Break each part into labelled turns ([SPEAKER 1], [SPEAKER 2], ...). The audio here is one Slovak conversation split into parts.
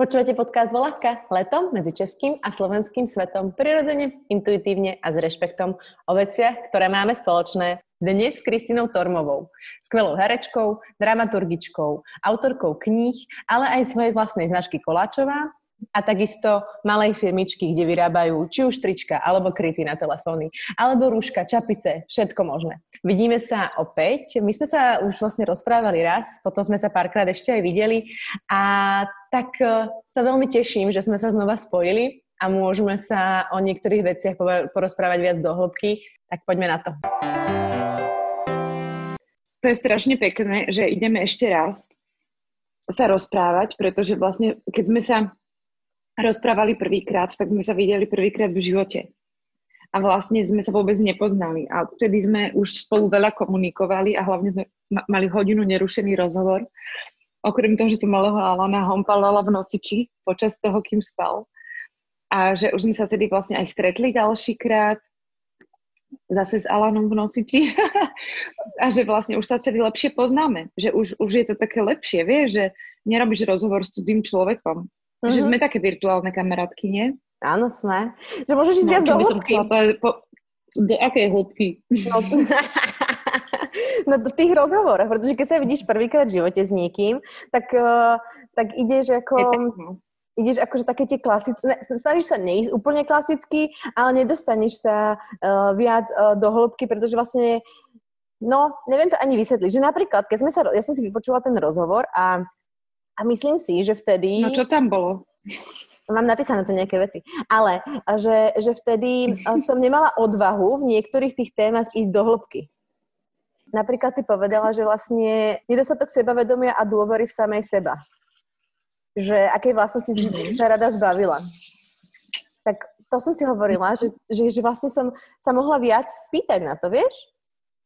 [SPEAKER 1] Počúvate podcast Volavka letom medzi českým a slovenským svetom prirodzene, intuitívne a s rešpektom o veciach, ktoré máme spoločné. Dnes s Kristinou Tormovou, skvelou herečkou, dramaturgičkou, autorkou kníh, ale aj svojej vlastnej značky Koláčová a takisto malej firmičky, kde vyrábajú či už trička, alebo kryty na telefóny, alebo rúška, čapice, všetko možné. Vidíme sa opäť. My sme sa už vlastne rozprávali raz, potom sme sa párkrát ešte aj videli a tak e, sa veľmi teším, že sme sa znova spojili a môžeme sa o niektorých veciach porozprávať viac do hĺbky. Tak poďme na to.
[SPEAKER 2] To je strašne pekné, že ideme ešte raz sa rozprávať, pretože vlastne, keď sme sa rozprávali prvýkrát, tak sme sa videli prvýkrát v živote. A vlastne sme sa vôbec nepoznali. A vtedy sme už spolu veľa komunikovali a hlavne sme mali hodinu nerušený rozhovor. Okrem toho, že som malého Alana hompalala v nosiči počas toho, kým spal. A že už sme sa vtedy vlastne aj stretli ďalší krát zase s Alanom v nosiči a že vlastne už sa vtedy lepšie poznáme, že už, už je to také lepšie, vieš, že nerobíš rozhovor s cudzím človekom, Uh-huh. Že mhm. sme také virtuálne kamarátky, nie?
[SPEAKER 1] Áno, sme. Že môžeš ísť no, viac do hĺbky. Po...
[SPEAKER 2] Do akej hĺbky? No,
[SPEAKER 1] no v tých rozhovoroch, pretože keď sa vidíš prvýkrát v živote s niekým, tak, uh, tak ideš ako... Je tak, no. Ideš akože také tie klasické, snažíš sa neísť úplne klasicky, ale nedostaneš sa uh, viac uh, do hĺbky, pretože vlastne, no, neviem to ani vysvetliť, že napríklad, keď sme sa, ja som si vypočula ten rozhovor a a myslím si, že vtedy...
[SPEAKER 2] No čo tam bolo?
[SPEAKER 1] Mám napísané to nejaké veci. Ale že, že vtedy som nemala odvahu v niektorých tých témach ísť do hĺbky. Napríklad si povedala, že vlastne nedostatok sebavedomia a dôvery v samej seba. Že akej vlastnosti si mm-hmm. sa rada zbavila. Tak to som si hovorila, že, že, že vlastne som sa mohla viac spýtať na to, vieš?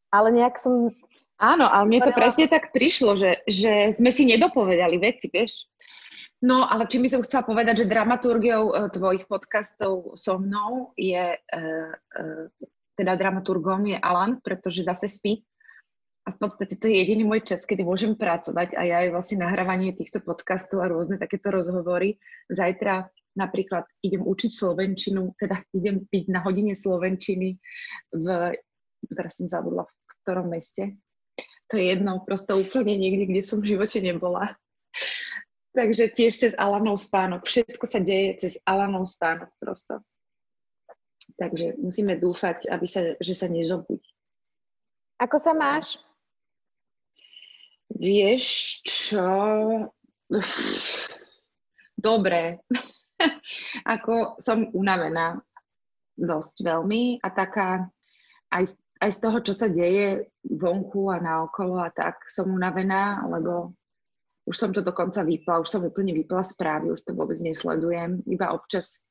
[SPEAKER 1] Ale nejak som
[SPEAKER 2] Áno, ale mne to presne tak prišlo, že, že sme si nedopovedali veci, vieš. No, ale čím by som chcela povedať, že dramaturgiou uh, tvojich podcastov so mnou je, uh, uh, teda dramaturgom je Alan, pretože zase spí. A v podstate to je jediný môj čas, kedy môžem pracovať a ja aj vlastne nahrávanie týchto podcastov a rôzne takéto rozhovory. Zajtra napríklad idem učiť slovenčinu, teda idem byť na hodine slovenčiny v, teraz som zabudla v ktorom meste, to je jedno, prosto úplne niekde, kde som v živote nebola. Takže tiež cez Alanov spánok. Všetko sa deje cez Alanov spánok prosto. Takže musíme dúfať, aby sa, že sa nezobudí.
[SPEAKER 1] Ako sa máš?
[SPEAKER 2] Vieš čo? Dobre. Ako som unavená dosť veľmi a taká aj aj z toho, čo sa deje vonku a naokolo a tak som unavená, lebo už som to dokonca vypla, už som úplne vypla správy, už to vôbec nesledujem, iba občas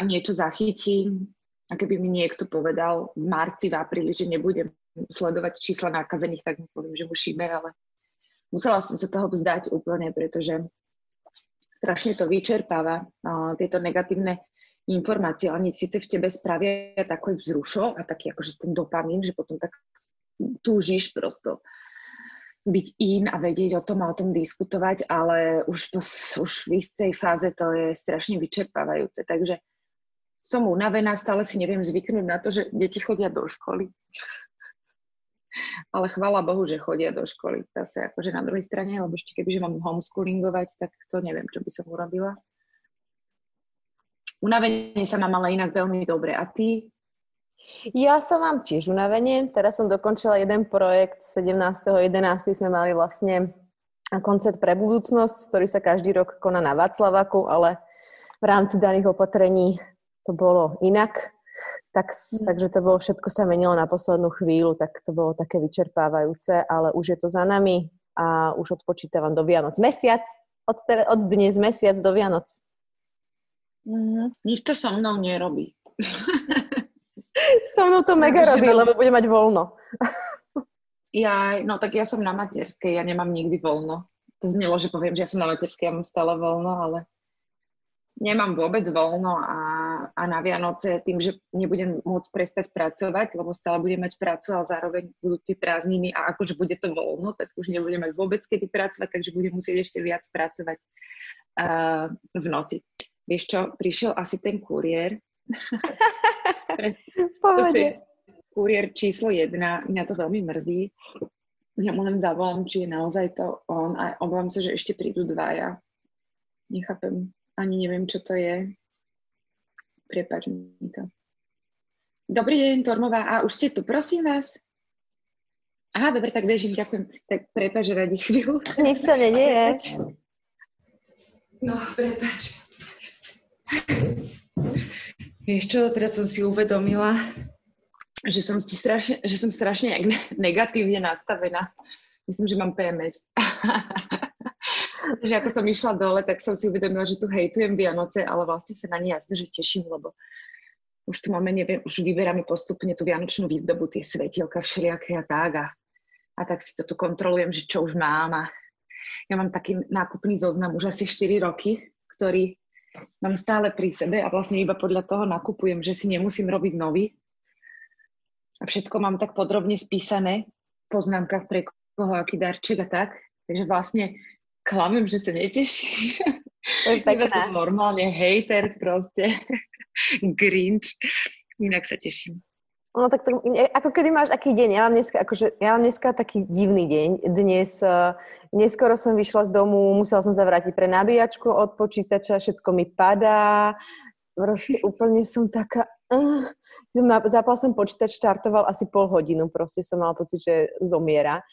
[SPEAKER 2] a niečo zachytím a keby mi niekto povedal v marci, v apríli, že nebudem sledovať čísla nakazených, tak mu poviem, že mu šíbe, ale musela som sa toho vzdať úplne, pretože strašne to vyčerpáva. Tieto negatívne informácie, oni síce v tebe spravia taký vzrušo a taký akože ten dopamín, že potom tak túžiš prosto byť in a vedieť o tom a o tom diskutovať, ale už, to, už v istej fáze to je strašne vyčerpávajúce. Takže som unavená, stále si neviem zvyknúť na to, že deti chodia do školy. ale chvála Bohu, že chodia do školy. Zase akože na druhej strane, lebo ešte keby, že mám homeschoolingovať, tak to neviem, čo by som urobila. Unavenie sa mám ale inak veľmi dobre. A ty?
[SPEAKER 1] Ja sa mám tiež unavenie. Teraz som dokončila jeden projekt. 17.11. sme mali vlastne koncert pre budúcnosť, ktorý sa každý rok koná na Václavaku, ale v rámci daných opatrení to bolo inak. Tak, mm. Takže to bolo, všetko sa menilo na poslednú chvíľu, tak to bolo také vyčerpávajúce, ale už je to za nami a už odpočítavam do Vianoc. Mesiac, od, od dnes mesiac do Vianoc.
[SPEAKER 2] Mm-hmm. Nič to so mnou nerobí.
[SPEAKER 1] so mnou to mega robí, mám... lebo bude mať voľno.
[SPEAKER 2] ja, no tak ja som na materskej, ja nemám nikdy voľno. To znelo, že poviem, že ja som na materskej, ja mám stále voľno, ale nemám vôbec voľno a, a na Vianoce tým, že nebudem môcť prestať pracovať, lebo stále budem mať prácu, ale zároveň budú tie prázdniny a akože bude to voľno, tak už nebudem mať vôbec kedy pracovať, takže budem musieť ešte viac pracovať uh, v noci. Vieš čo, prišiel asi ten kuriér. to si kuriér číslo jedna, mňa to veľmi mrzí. Ja mu len zavolám, či je naozaj to on a obávam sa, že ešte prídu dvaja. Nechápem, ani neviem, čo to je. Prepač mi to. Dobrý deň, Tormová. A už ste tu, prosím vás. Aha, dobre, tak bežím, ďakujem. Tak prepač, radi chvíľu.
[SPEAKER 1] Nič sa nedieje.
[SPEAKER 2] No, prepač. Vieš čo, teraz som si uvedomila, že som, si strašne, že som strašne negatívne nastavená. Myslím, že mám PMS. že ako som išla dole, tak som si uvedomila, že tu hejtujem Vianoce, ale vlastne sa na ne jasne, že teším, lebo už tu máme, neviem, už vyberáme postupne tú vianočnú výzdobu, tie svetielka všelijaké a tak a, a tak si to tu kontrolujem, že čo už mám a ja mám taký nákupný zoznam už asi 4 roky, ktorý mám stále pri sebe a vlastne iba podľa toho nakupujem, že si nemusím robiť nový. A všetko mám tak podrobne spísané v poznámkach pre koho aký darček a tak. Takže vlastne klamem, že sa neteším. To je pekná. normálne hater proste. Grinch. Inak sa teším.
[SPEAKER 1] No tak to, ako kedy máš aký deň? Ja mám dneska, akože, ja mám dneska taký divný deň. Dnes, uh, neskoro som vyšla z domu, musela som sa vrátiť pre nabíjačku od počítača, všetko mi padá. Proste úplne som taká... Uh, zapal som počítač, štartoval asi pol hodinu, proste som mala pocit, že zomiera.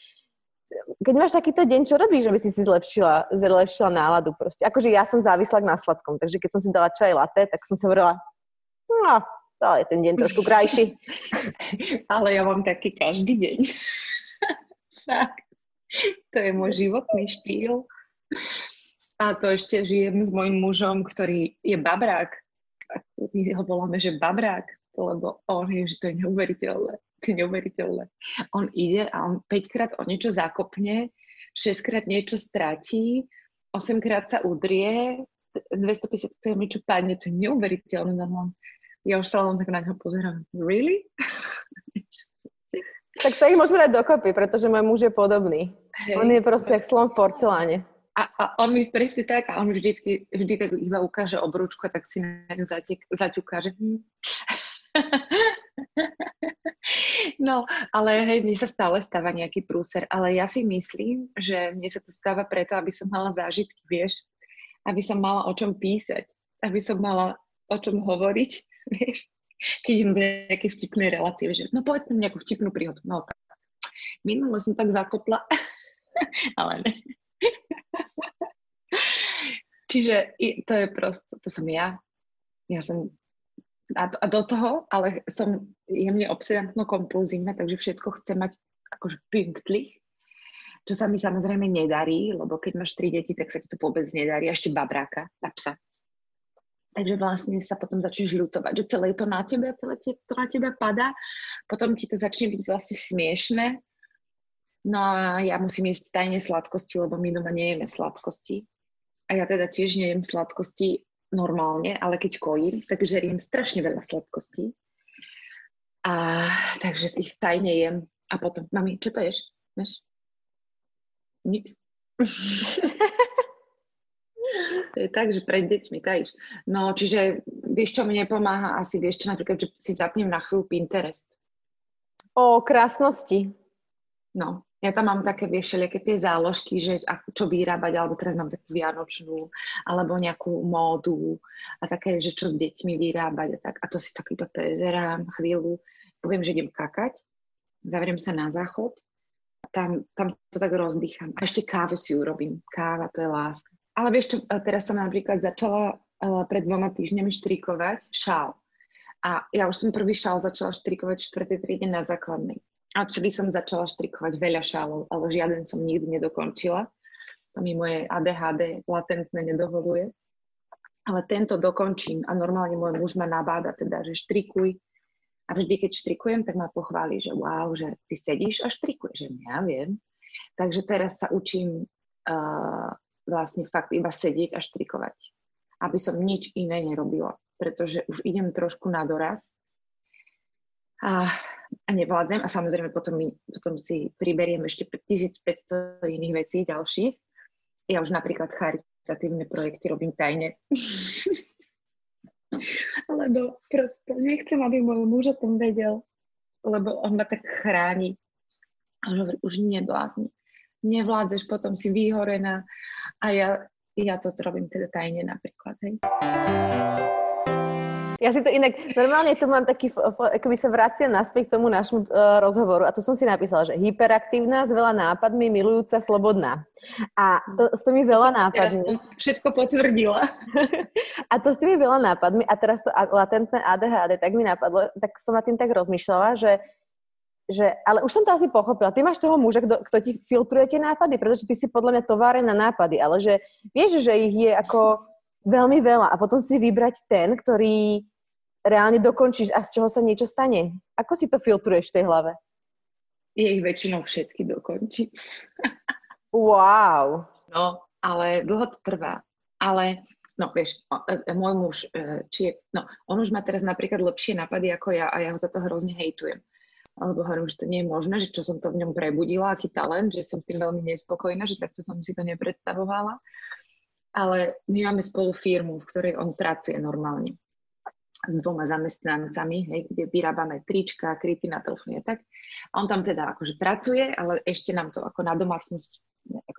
[SPEAKER 1] Keď máš takýto deň, čo robíš, aby si si zlepšila, zlepšila náladu proste? Akože ja som závislá na sladkom, takže keď som si dala čaj latte, tak som sa hovorila, no, ale ten deň trošku krajší.
[SPEAKER 2] Ale ja mám taký každý deň. to je môj životný štýl. A to ešte žijem s mojim mužom, ktorý je babrák. My ho voláme, že babrák, lebo on je, že to je neuveriteľné. To je neuveriteľné. On ide a on 5 krát o niečo zakopne, 6 krát niečo stratí, 8 krát sa udrie, 250 krát niečo padne, to je neuveriteľné. No, ja už sa len tak na ňo pozerám. Really?
[SPEAKER 1] tak to ich môžeme dať dokopy, pretože môj muž je podobný. Hey. On je proste jak slon v porceláne.
[SPEAKER 2] A, a on mi presne tak, a on vždy, vždy tak iba ukáže obrúčku a tak si na ňu zaťuká, že hm. No, ale hej, mne sa stále stáva nejaký prúser, ale ja si myslím, že mne sa to stáva preto, aby som mala zážitky, vieš, aby som mala o čom písať, aby som mala o čom hovoriť, vieš, keď idem do nejakej vtipnej relácie, že no povedz tam nejakú vtipnú príhodu. No tak. Minule som tak zakopla, ale ne. Čiže to je prosto, to som ja. Ja som a, a do toho, ale som jemne obsedantno kompulzívna, takže všetko chcem mať akože pünktlich, čo sa mi samozrejme nedarí, lebo keď máš tri deti, tak sa ti to vôbec nedarí, a ešte babráka a psa. Takže vlastne sa potom začneš ľutovať, že celé to na tebe, celé to na teba padá. Potom ti to začne byť vlastne smiešne. No a ja musím jesť tajne sladkosti, lebo my doma nejeme sladkosti. A ja teda tiež nejem sladkosti normálne, ale keď kojím, tak žeriem strašne veľa sladkostí. A takže ich tajne jem. A potom, mami, čo to ješ? Vieš? Nič. To je tak, že pred deťmi tajíš. No, čiže vieš, čo mi nepomáha? Asi vieš, čo napríklad, že si zapnem na chvíľu Pinterest.
[SPEAKER 1] O krásnosti.
[SPEAKER 2] No, ja tam mám také, vieš, tie záložky, že čo vyrábať, alebo teraz mám takú vianočnú, alebo nejakú módu a také, že čo s deťmi vyrábať a tak. A to si tak iba prezerám chvíľu, poviem, že idem kakať, zavriem sa na záchod, tam, tam to tak rozdýcham. A ešte kávu si urobím. Káva, to je láska. Ale vieš čo, teraz som napríklad začala uh, pred dvoma týždňami štrikovať šál. A ja už som prvý šál začala štrikovať v 4. triede na základnej. A vtedy som začala štrikovať veľa šálov, ale žiaden som nikdy nedokončila. To mi moje ADHD latentne nedovoluje. Ale tento dokončím a normálne môj muž ma nabáda teda, že štrikuj. A vždy, keď štrikujem, tak ma pochváli, že wow, že ty sedíš a štrikuješ. Že ja viem. Takže teraz sa učím uh, vlastne fakt iba sedieť a štrikovať. Aby som nič iné nerobila, pretože už idem trošku na doraz a, a nevládzem a samozrejme potom, mi, potom si priberiem ešte 1500 iných vecí ďalších. Ja už napríklad charitatívne projekty robím tajne. lebo proste nechcem, aby môj muž o tom vedel, lebo on ma tak chráni. A on hovorí, už neblázni. Nevládzeš, potom si vyhorená. A ja, ja to robím teda tajne napríklad. Hej.
[SPEAKER 1] Ja si to inak, normálne tu mám taký, akoby sa vracia naspäť k tomu našmu uh, rozhovoru a tu som si napísala, že hyperaktívna, s veľa nápadmi, milujúca, slobodná. A to, s tými veľa nápadmi.
[SPEAKER 2] Všetko potvrdila.
[SPEAKER 1] a to s tými veľa nápadmi a teraz to latentné ADHD, tak mi napadlo, tak som na tým tak rozmýšľala, že že, ale už som to asi pochopila. Ty máš toho muža, kto, kto ti filtruje tie nápady, pretože ty si podľa mňa továre na nápady, ale že vieš, že ich je ako veľmi veľa a potom si vybrať ten, ktorý reálne dokončíš a z čoho sa niečo stane. Ako si to filtruješ v tej hlave?
[SPEAKER 2] Je ich väčšinou všetky dokončiť.
[SPEAKER 1] wow.
[SPEAKER 2] No, ale dlho to trvá. Ale, no vieš, e, e, môj muž, e, či je, no, on už má teraz napríklad lepšie nápady ako ja a ja ho za to hrozne hejtujem. Alebo hovorím, že to nie je možné, že čo som to v ňom prebudila, aký talent, že som s tým veľmi nespokojná, že takto som si to nepredstavovala ale my máme spolu firmu, v ktorej on pracuje normálne s dvoma zamestnancami, hej, kde vyrábame trička, kryty na telefóne tak. A on tam teda akože pracuje, ale ešte nám to ako na domácnosť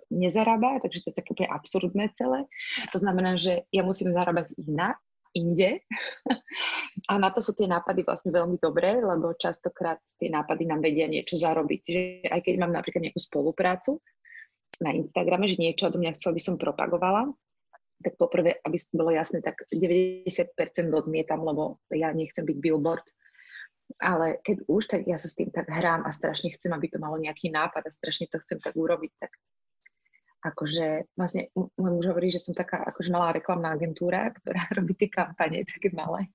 [SPEAKER 2] nezarába, takže to je také absurdné celé. To znamená, že ja musím zarábať inak, inde. A na to sú tie nápady vlastne veľmi dobré, lebo častokrát tie nápady nám vedia niečo zarobiť. Že aj keď mám napríklad nejakú spoluprácu na Instagrame, že niečo od mňa chcú, aby som propagovala, tak poprvé, aby bolo jasné, tak 90% odmietam, lebo ja nechcem byť billboard. Ale keď už, tak ja sa s tým tak hrám a strašne chcem, aby to malo nejaký nápad a strašne to chcem tak urobiť. Tak akože vlastne môj muž hovorí, že som taká akože malá reklamná agentúra, ktorá robí tie kampane také malé.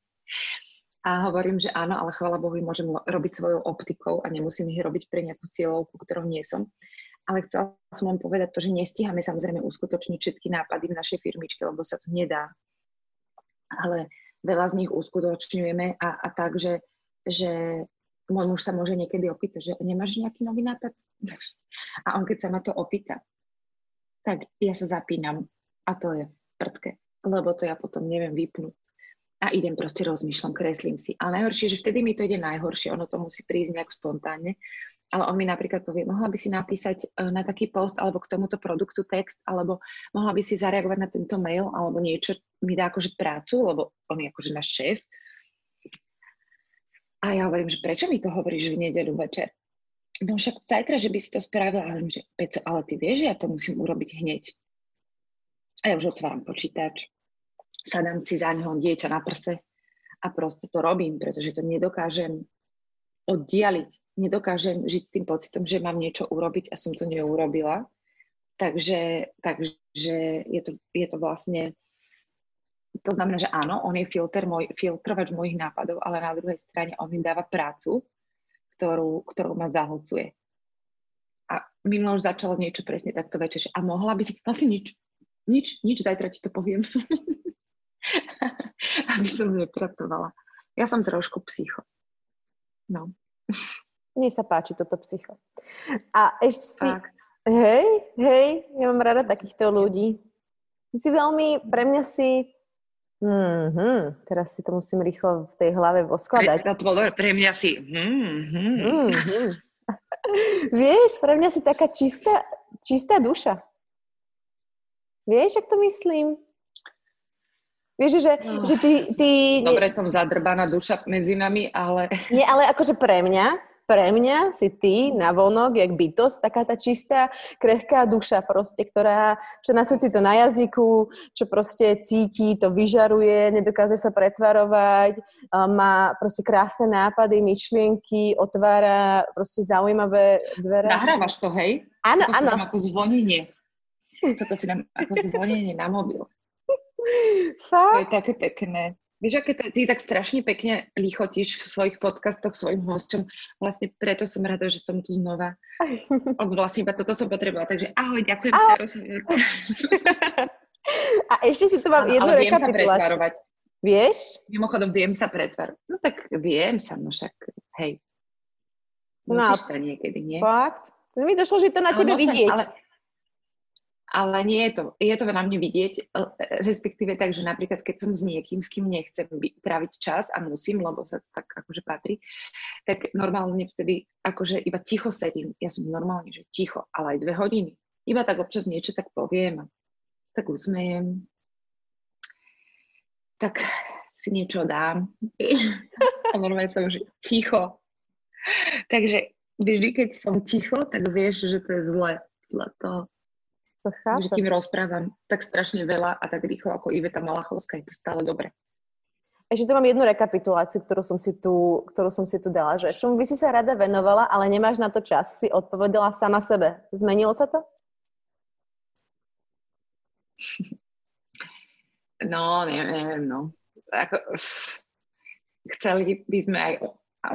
[SPEAKER 2] A hovorím, že áno, ale chvála Bohu, môžem robiť svojou optikou a nemusím ich robiť pre nejakú cieľovku, ktorou nie som ale chcela som len povedať to, že nestíhame samozrejme uskutočniť všetky nápady v našej firmičke, lebo sa to nedá. Ale veľa z nich uskutočňujeme a, a tak, že, že môj muž sa môže niekedy opýtať, že nemáš nejaký nový nápad? A on keď sa ma to opýta, tak ja sa zapínam a to je prdke, lebo to ja potom neviem vypnúť. A idem proste rozmýšľam, kreslím si. A najhoršie, že vtedy mi to ide najhoršie, ono to musí prísť nejak spontánne ale on mi napríklad povie, mohla by si napísať e, na taký post alebo k tomuto produktu text, alebo mohla by si zareagovať na tento mail, alebo niečo mi dá akože prácu, lebo on je akože náš šéf. A ja hovorím, že prečo mi to hovoríš v nedelu večer? No však zajtra, že by si to spravila. A že Peco, ale ty vieš, že ja to musím urobiť hneď. A ja už otváram počítač, sadám si za neho dieťa na prse a proste to robím, pretože to nedokážem oddialiť nedokážem žiť s tým pocitom, že mám niečo urobiť a som to neurobila. Takže, takže je, to, je to vlastne, to znamená, že áno, on je filter môj, filtrovač mojich nápadov, ale na druhej strane on mi dáva prácu, ktorú, ktorú ma zahlcuje. A minulo už začalo niečo presne takto večer, že a mohla by si, vlastne nič, nič, nič, zajtra ti to poviem. Aby som nepracovala. Ja som trošku psycho. No.
[SPEAKER 1] Mne sa páči toto psycho. A ešte si... Tak. Hej, hej, ja mám rada takýchto ľudí. Si veľmi, pre mňa si... Mm-hmm, teraz si to musím rýchlo v tej hlave voskladať.
[SPEAKER 2] Pre, to bolo pre mňa si... Mm-hmm. Mm-hmm.
[SPEAKER 1] Vieš, pre mňa si taká čistá, čistá duša. Vieš, ak to myslím? Vieš, že, no. že ty, ty...
[SPEAKER 2] Dobre, som zadrbaná duša medzi nami, ale...
[SPEAKER 1] Nie, ale akože pre mňa, pre mňa si ty na vonok, jak bytosť, taká tá čistá, krehká duša proste, ktorá, čo na srdci to na jazyku, čo proste cíti, to vyžaruje, nedokáže sa pretvarovať, má proste krásne nápady, myšlienky, otvára proste zaujímavé dvere.
[SPEAKER 2] Nahrávaš to, hej?
[SPEAKER 1] Áno, áno.
[SPEAKER 2] Ako zvonenie. Toto si dám ako zvonenie na mobil.
[SPEAKER 1] Fakt?
[SPEAKER 2] To je také pekné. Vieš, aké to, ty tak strašne pekne lichotíš v svojich podcastoch svojim hostom. Vlastne preto som rada, že som tu znova. Vlastne iba toto som potrebovala. Takže ahoj, ďakujem za rozhovor.
[SPEAKER 1] A ešte si tu mám jednu ale viem sa pretvarovať. Vieš?
[SPEAKER 2] Mimochodom, viem sa pretvarovať. No tak viem sa, no však, hej. No Musíš no, sa niekedy, nie?
[SPEAKER 1] Fakt? Mi došlo, že to na ale tebe vidieť. Ale,
[SPEAKER 2] ale nie je to, je to na mne vidieť, e, respektíve tak, že napríklad keď som s niekým, s kým nechcem tráviť čas a musím, lebo sa tak akože patrí, tak normálne vtedy akože iba ticho sedím. Ja som normálne, že ticho, ale aj dve hodiny. Iba tak občas niečo tak poviem, tak usmejem, tak si niečo dám. a normálne som, že ticho. Takže vždy, keď som ticho, tak vieš, že to je zle. Zle to
[SPEAKER 1] to chápem.
[SPEAKER 2] Že kým rozprávam tak strašne veľa a tak rýchlo ako Iveta Malachovská, je to stále dobre.
[SPEAKER 1] Ešte tu mám jednu rekapituláciu, ktorú som si tu, ktorú som si tu dala, že čomu by si sa rada venovala, ale nemáš na to čas, si odpovedala sama sebe. Zmenilo sa to?
[SPEAKER 2] No, neviem, no. Ako, chceli by sme aj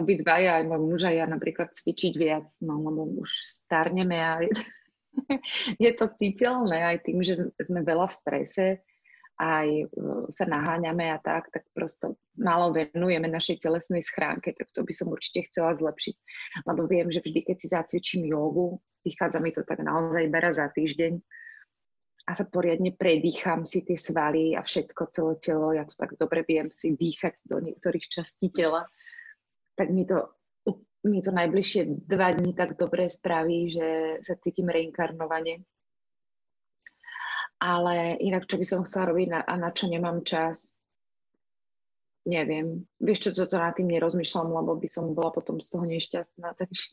[SPEAKER 2] obidvaja, aj môj muž a ja napríklad cvičiť viac, no lebo už starneme a je to citeľné aj tým, že sme veľa v strese, aj e, sa naháňame a tak, tak prosto málo venujeme našej telesnej schránke, tak to by som určite chcela zlepšiť. Lebo viem, že vždy, keď si zacvičím jogu, vychádza mi to tak naozaj bera za týždeň a sa poriadne predýcham si tie svaly a všetko, celé telo, ja to tak dobre viem si dýchať do niektorých častí tela, tak mi to mi to najbližšie dva dní tak dobre spraví, že sa cítim reinkarnovane. Ale inak, čo by som chcela robiť na, a na čo nemám čas, neviem. Vieš čo, toto na tým nerozmýšľam, lebo by som bola potom z toho nešťastná. Takže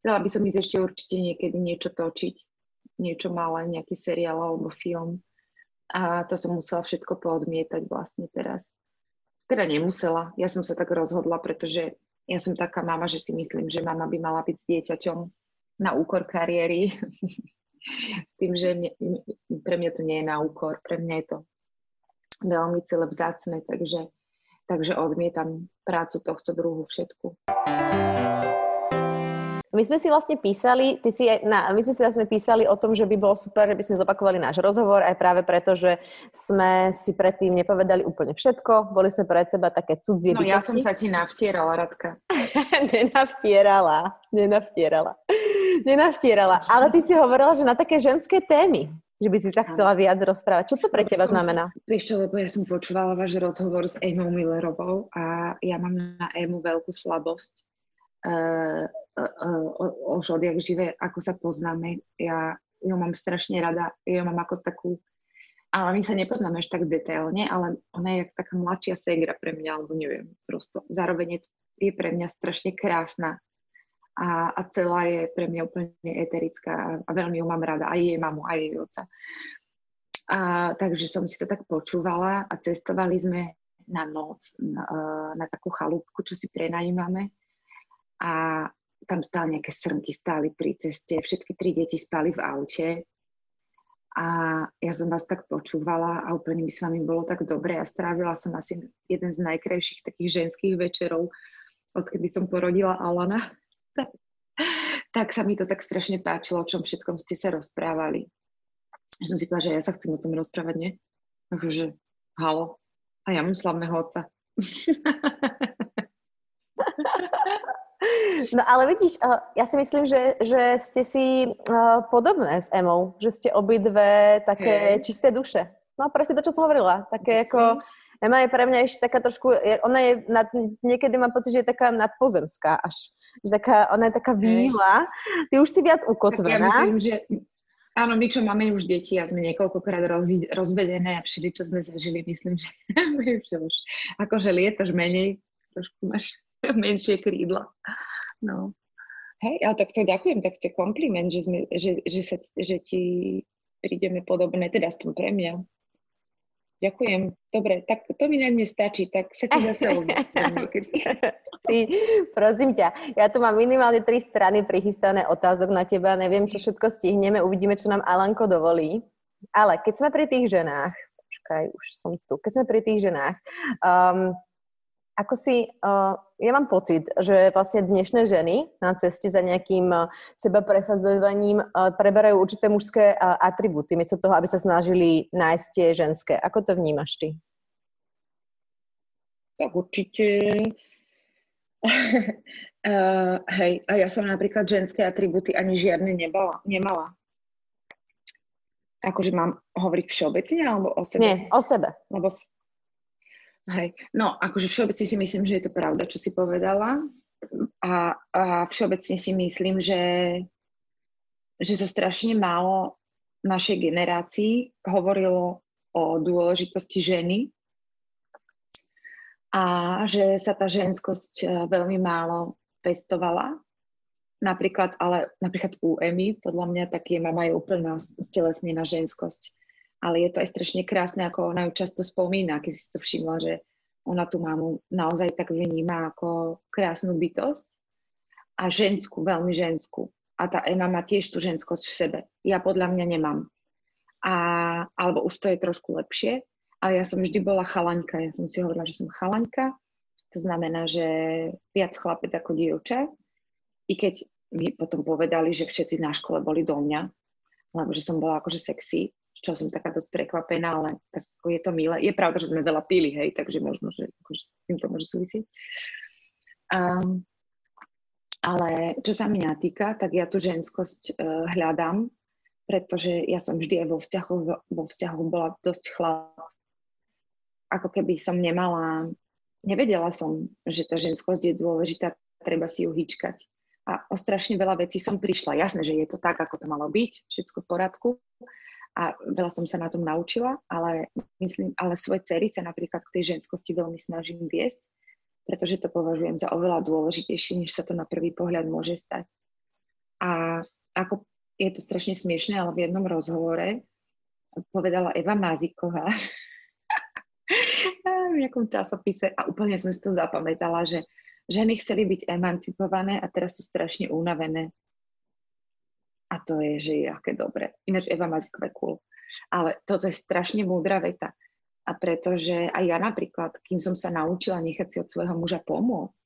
[SPEAKER 2] chcela by som ísť ešte určite niekedy niečo točiť. Niečo malé, nejaký seriál alebo film. A to som musela všetko poodmietať vlastne teraz. Teda nemusela. Ja som sa tak rozhodla, pretože ja som taká mama, že si myslím, že mama by mala byť s dieťaťom na úkor kariéry. s tým, že mne, pre mňa to nie je na úkor, pre mňa je to veľmi celé vzácne, takže, takže odmietam prácu tohto druhu všetku.
[SPEAKER 1] My sme si vlastne písali, ty si na, my sme si vlastne písali o tom, že by bolo super, že by sme zopakovali náš rozhovor, aj práve preto, že sme si predtým nepovedali úplne všetko, boli sme pred seba také cudzie
[SPEAKER 2] No bytosti. ja som sa ti navtierala, Radka.
[SPEAKER 1] nenavtierala, nenavtierala. Nenavtierala, ale ty si hovorila, že na také ženské témy že by si sa chcela viac rozprávať. Čo to pre teba znamená?
[SPEAKER 2] Vieš čo, lebo ja som počúvala váš rozhovor s Emou Millerovou a ja mám na Emu veľkú slabosť. Uh, uh, už odjak živé, ako sa poznáme. Ja ju mám strašne rada, ja mám ako takú, ale my sa nepoznáme až tak detailne, ale ona je taká mladšia segra pre mňa, alebo neviem, prosto. Zároveň je, je pre mňa strašne krásna a, a celá je pre mňa úplne eterická a, a veľmi ju mám rada, aj jej mamu, aj jej oca. A, takže som si to tak počúvala a cestovali sme na noc na, na takú chalúbku, čo si prenajímame. A tam stále nejaké srnky stáli pri ceste, všetky tri deti spali v aute a ja som vás tak počúvala a úplne by s vami bolo tak dobre a strávila som asi jeden z najkrajších takých ženských večerov, odkedy som porodila Alana. Tak, sa mi to tak strašne páčilo, o čom všetkom ste sa rozprávali. Som si povedala, že ja sa chcem o tom rozprávať, nie? Takže, halo, a ja mám slavného otca.
[SPEAKER 1] No ale vidíš, ja si myslím, že, že ste si podobné s Emou, že ste obidve také hey. čisté duše. No presne to, čo som hovorila. Také ako, Ema je pre mňa ešte taká trošku, ona je, nad, niekedy mám pocit, že je taká nadpozemská až. Že taká, ona je taká výla. Ty už si viac ukotvená. Tak
[SPEAKER 2] ja myslím, že Áno, my čo máme už deti a sme niekoľkokrát rozvedené a všeli, čo sme zažili, myslím, že, že už akože lietaš menej, trošku máš menšie krídla. No. Hej, ale tak to ďakujem, tak to je kompliment, že, sme, že, že, sa, že ti prídeme podobné, teda aspoň pre mňa. Ďakujem. Dobre, tak to mi na dnes stačí, tak sa ti zase
[SPEAKER 1] Ty, prosím ťa, ja tu mám minimálne tri strany prichystané otázok na teba, neviem, čo všetko stihneme, uvidíme, čo nám Alanko dovolí. Ale keď sme pri tých ženách, počkaj, už som tu, keď sme pri tých ženách, um, ako si, uh, ja mám pocit, že vlastne dnešné ženy na ceste za nejakým uh, seba presadzovaním uh, preberajú určité mužské uh, atribúty, miesto toho, aby sa snažili nájsť tie ženské. Ako to vnímaš ty?
[SPEAKER 2] Tak určite. uh, hej, a ja som napríklad ženské atribúty ani žiadne nebala, nemala. Akože mám hovoriť všeobecne alebo o sebe?
[SPEAKER 1] Nie, o sebe.
[SPEAKER 2] Lebo Hej, no akože všeobecne si myslím, že je to pravda, čo si povedala a, a všeobecne si myslím, že, že sa strašne málo našej generácii hovorilo o dôležitosti ženy a že sa tá ženskosť e, veľmi málo pestovala. Napríklad, ale napríklad u Emy, podľa mňa tak je mama je úplne stelesnená ženskosť. Ale je to aj strašne krásne, ako ona ju často spomína, keď si to všimla, že ona tú mamu naozaj tak vníma ako krásnu bytosť a ženskú, veľmi ženskú. A tá Ema má tiež tú ženskosť v sebe. Ja podľa mňa nemám. A, alebo už to je trošku lepšie, ale ja som vždy bola chalaňka. Ja som si hovorila, že som chalaňka. To znamená, že viac chlapec ako dievča. I keď mi potom povedali, že všetci na škole boli do mňa, lebo že som bola akože sexy, čo som taká dosť prekvapená, ale tak je to milé. Je pravda, že sme veľa pili, hej, takže možno, že akože s tým to môže súvisieť. Um, ale čo sa mňa týka, tak ja tú ženskosť uh, hľadám, pretože ja som vždy aj vo vzťahu, vo vzťahu bola dosť chlap. Ako keby som nemala, nevedela som, že tá ženskosť je dôležitá, treba si ju hýčkať. A o strašne veľa vecí som prišla. Jasné, že je to tak, ako to malo byť, všetko v poriadku, a veľa som sa na tom naučila, ale myslím, ale svoje cery sa napríklad k tej ženskosti veľmi snažím viesť, pretože to považujem za oveľa dôležitejšie, než sa to na prvý pohľad môže stať. A ako je to strašne smiešné, ale v jednom rozhovore povedala Eva Máziková v nejakom časopise a úplne som si to zapamätala, že ženy chceli byť emancipované a teraz sú strašne unavené. A to je, že je aké dobre. Ináč Eva Mazikové cool. Ale toto je strašne múdra veta. A pretože aj ja napríklad, kým som sa naučila nechať si od svojho muža pomôcť,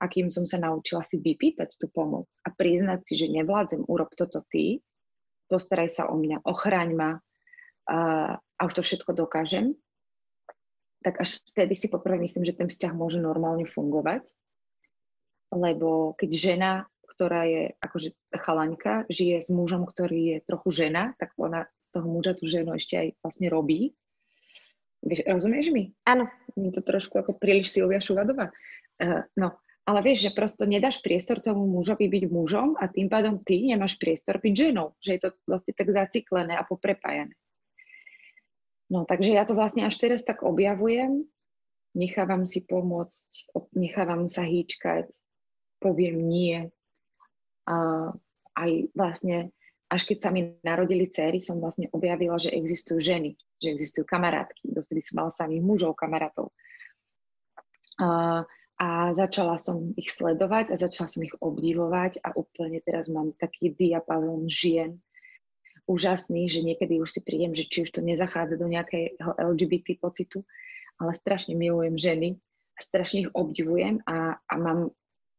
[SPEAKER 2] a kým som sa naučila si vypýtať tú pomoc a priznať si, že nevládzem, urob toto ty, postaraj sa o mňa, ochraň ma a, a už to všetko dokážem, tak až vtedy si poprvé myslím, že ten vzťah môže normálne fungovať. Lebo keď žena ktorá je akože chalaňka, žije s mužom, ktorý je trochu žena, tak ona z toho muža tú ženu ešte aj vlastne robí. Vieš, rozumieš mi?
[SPEAKER 1] Áno.
[SPEAKER 2] Je to trošku ako príliš Silvia Šuvadová. Uh, no, ale vieš, že prosto nedáš priestor tomu mužovi byť mužom a tým pádom ty nemáš priestor byť ženou. Že je to vlastne tak zaciklené a poprepájané. No, takže ja to vlastne až teraz tak objavujem, nechávam si pomôcť, nechávam sa hýčkať, poviem nie, a aj vlastne, až keď sa mi narodili céry, som vlastne objavila, že existujú ženy, že existujú kamarátky. Dovtedy som mala samých mužov kamarátov. A, a začala som ich sledovať a začala som ich obdivovať a úplne teraz mám taký diapazon žien, úžasný, že niekedy už si príjem, že či už to nezachádza do nejakého LGBT pocitu, ale strašne milujem ženy strašne ich obdivujem a, a mám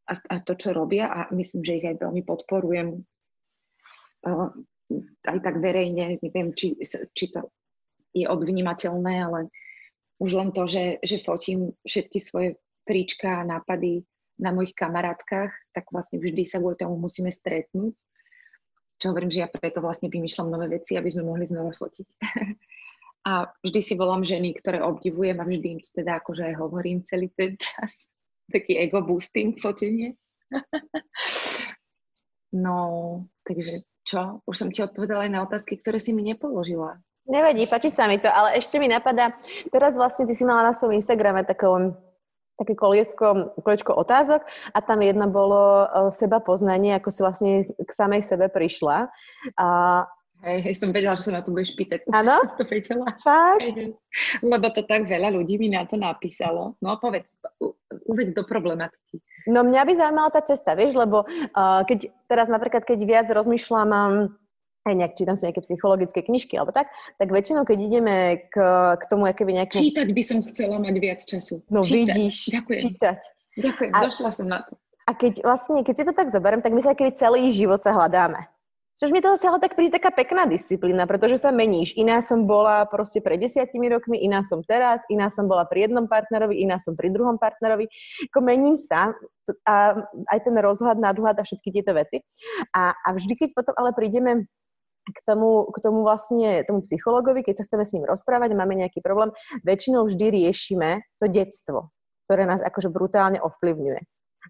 [SPEAKER 2] a, a to, čo robia a myslím, že ich aj veľmi podporujem uh, aj tak verejne, neviem, či, či to je odvnímateľné, ale už len to, že, že fotím všetky svoje trička a nápady na mojich kamarátkach, tak vlastne vždy sa kvôli tomu musíme stretnúť. Čo hovorím, že ja preto vlastne vymýšľam nové veci, aby sme mohli znova fotiť. a vždy si volám ženy, ktoré obdivujem a vždy im to teda akože aj hovorím celý ten čas taký ego boosting fotenie. no, takže čo? Už som ti odpovedala aj na otázky, ktoré si mi nepoložila.
[SPEAKER 1] Nevadí, páči sa mi to, ale ešte mi napadá, teraz vlastne ty si mala na svojom Instagrame takom, také koliecko, koliečko otázok a tam jedna bolo seba poznanie, ako si vlastne k samej sebe prišla. A
[SPEAKER 2] Hej, hej, som vedela, že sa na to budeš pýtať.
[SPEAKER 1] Áno?
[SPEAKER 2] to vedela.
[SPEAKER 1] Fakt?
[SPEAKER 2] Hej, lebo to tak veľa ľudí mi na to napísalo. No povedz, uvedz do problematiky.
[SPEAKER 1] No mňa by zaujímala tá cesta, vieš, lebo uh, keď teraz napríklad, keď viac rozmýšľam um, aj nejak čítam si nejaké psychologické knižky alebo tak, tak väčšinou, keď ideme k, k tomu, aké by nejaké...
[SPEAKER 2] Čítať by som chcela mať viac času.
[SPEAKER 1] No
[SPEAKER 2] čítať.
[SPEAKER 1] vidíš,
[SPEAKER 2] Ďakujem.
[SPEAKER 1] čítať.
[SPEAKER 2] Ďakujem, a, došla som na to.
[SPEAKER 1] A keď vlastne, keď si to tak zoberiem, tak my sa keby celý život sa hľadáme. Čož mi to zase ale tak príde taká pekná disciplína, pretože sa meníš. Iná som bola proste pred desiatimi rokmi, iná som teraz, iná som bola pri jednom partnerovi, iná som pri druhom partnerovi. Ako mením sa a aj ten rozhľad, nadhľad a všetky tieto veci. A, a vždy, keď potom ale prídeme k tomu, k tomu vlastne, tomu psychologovi, keď sa chceme s ním rozprávať, máme nejaký problém, väčšinou vždy riešime to detstvo, ktoré nás akože brutálne ovplyvňuje.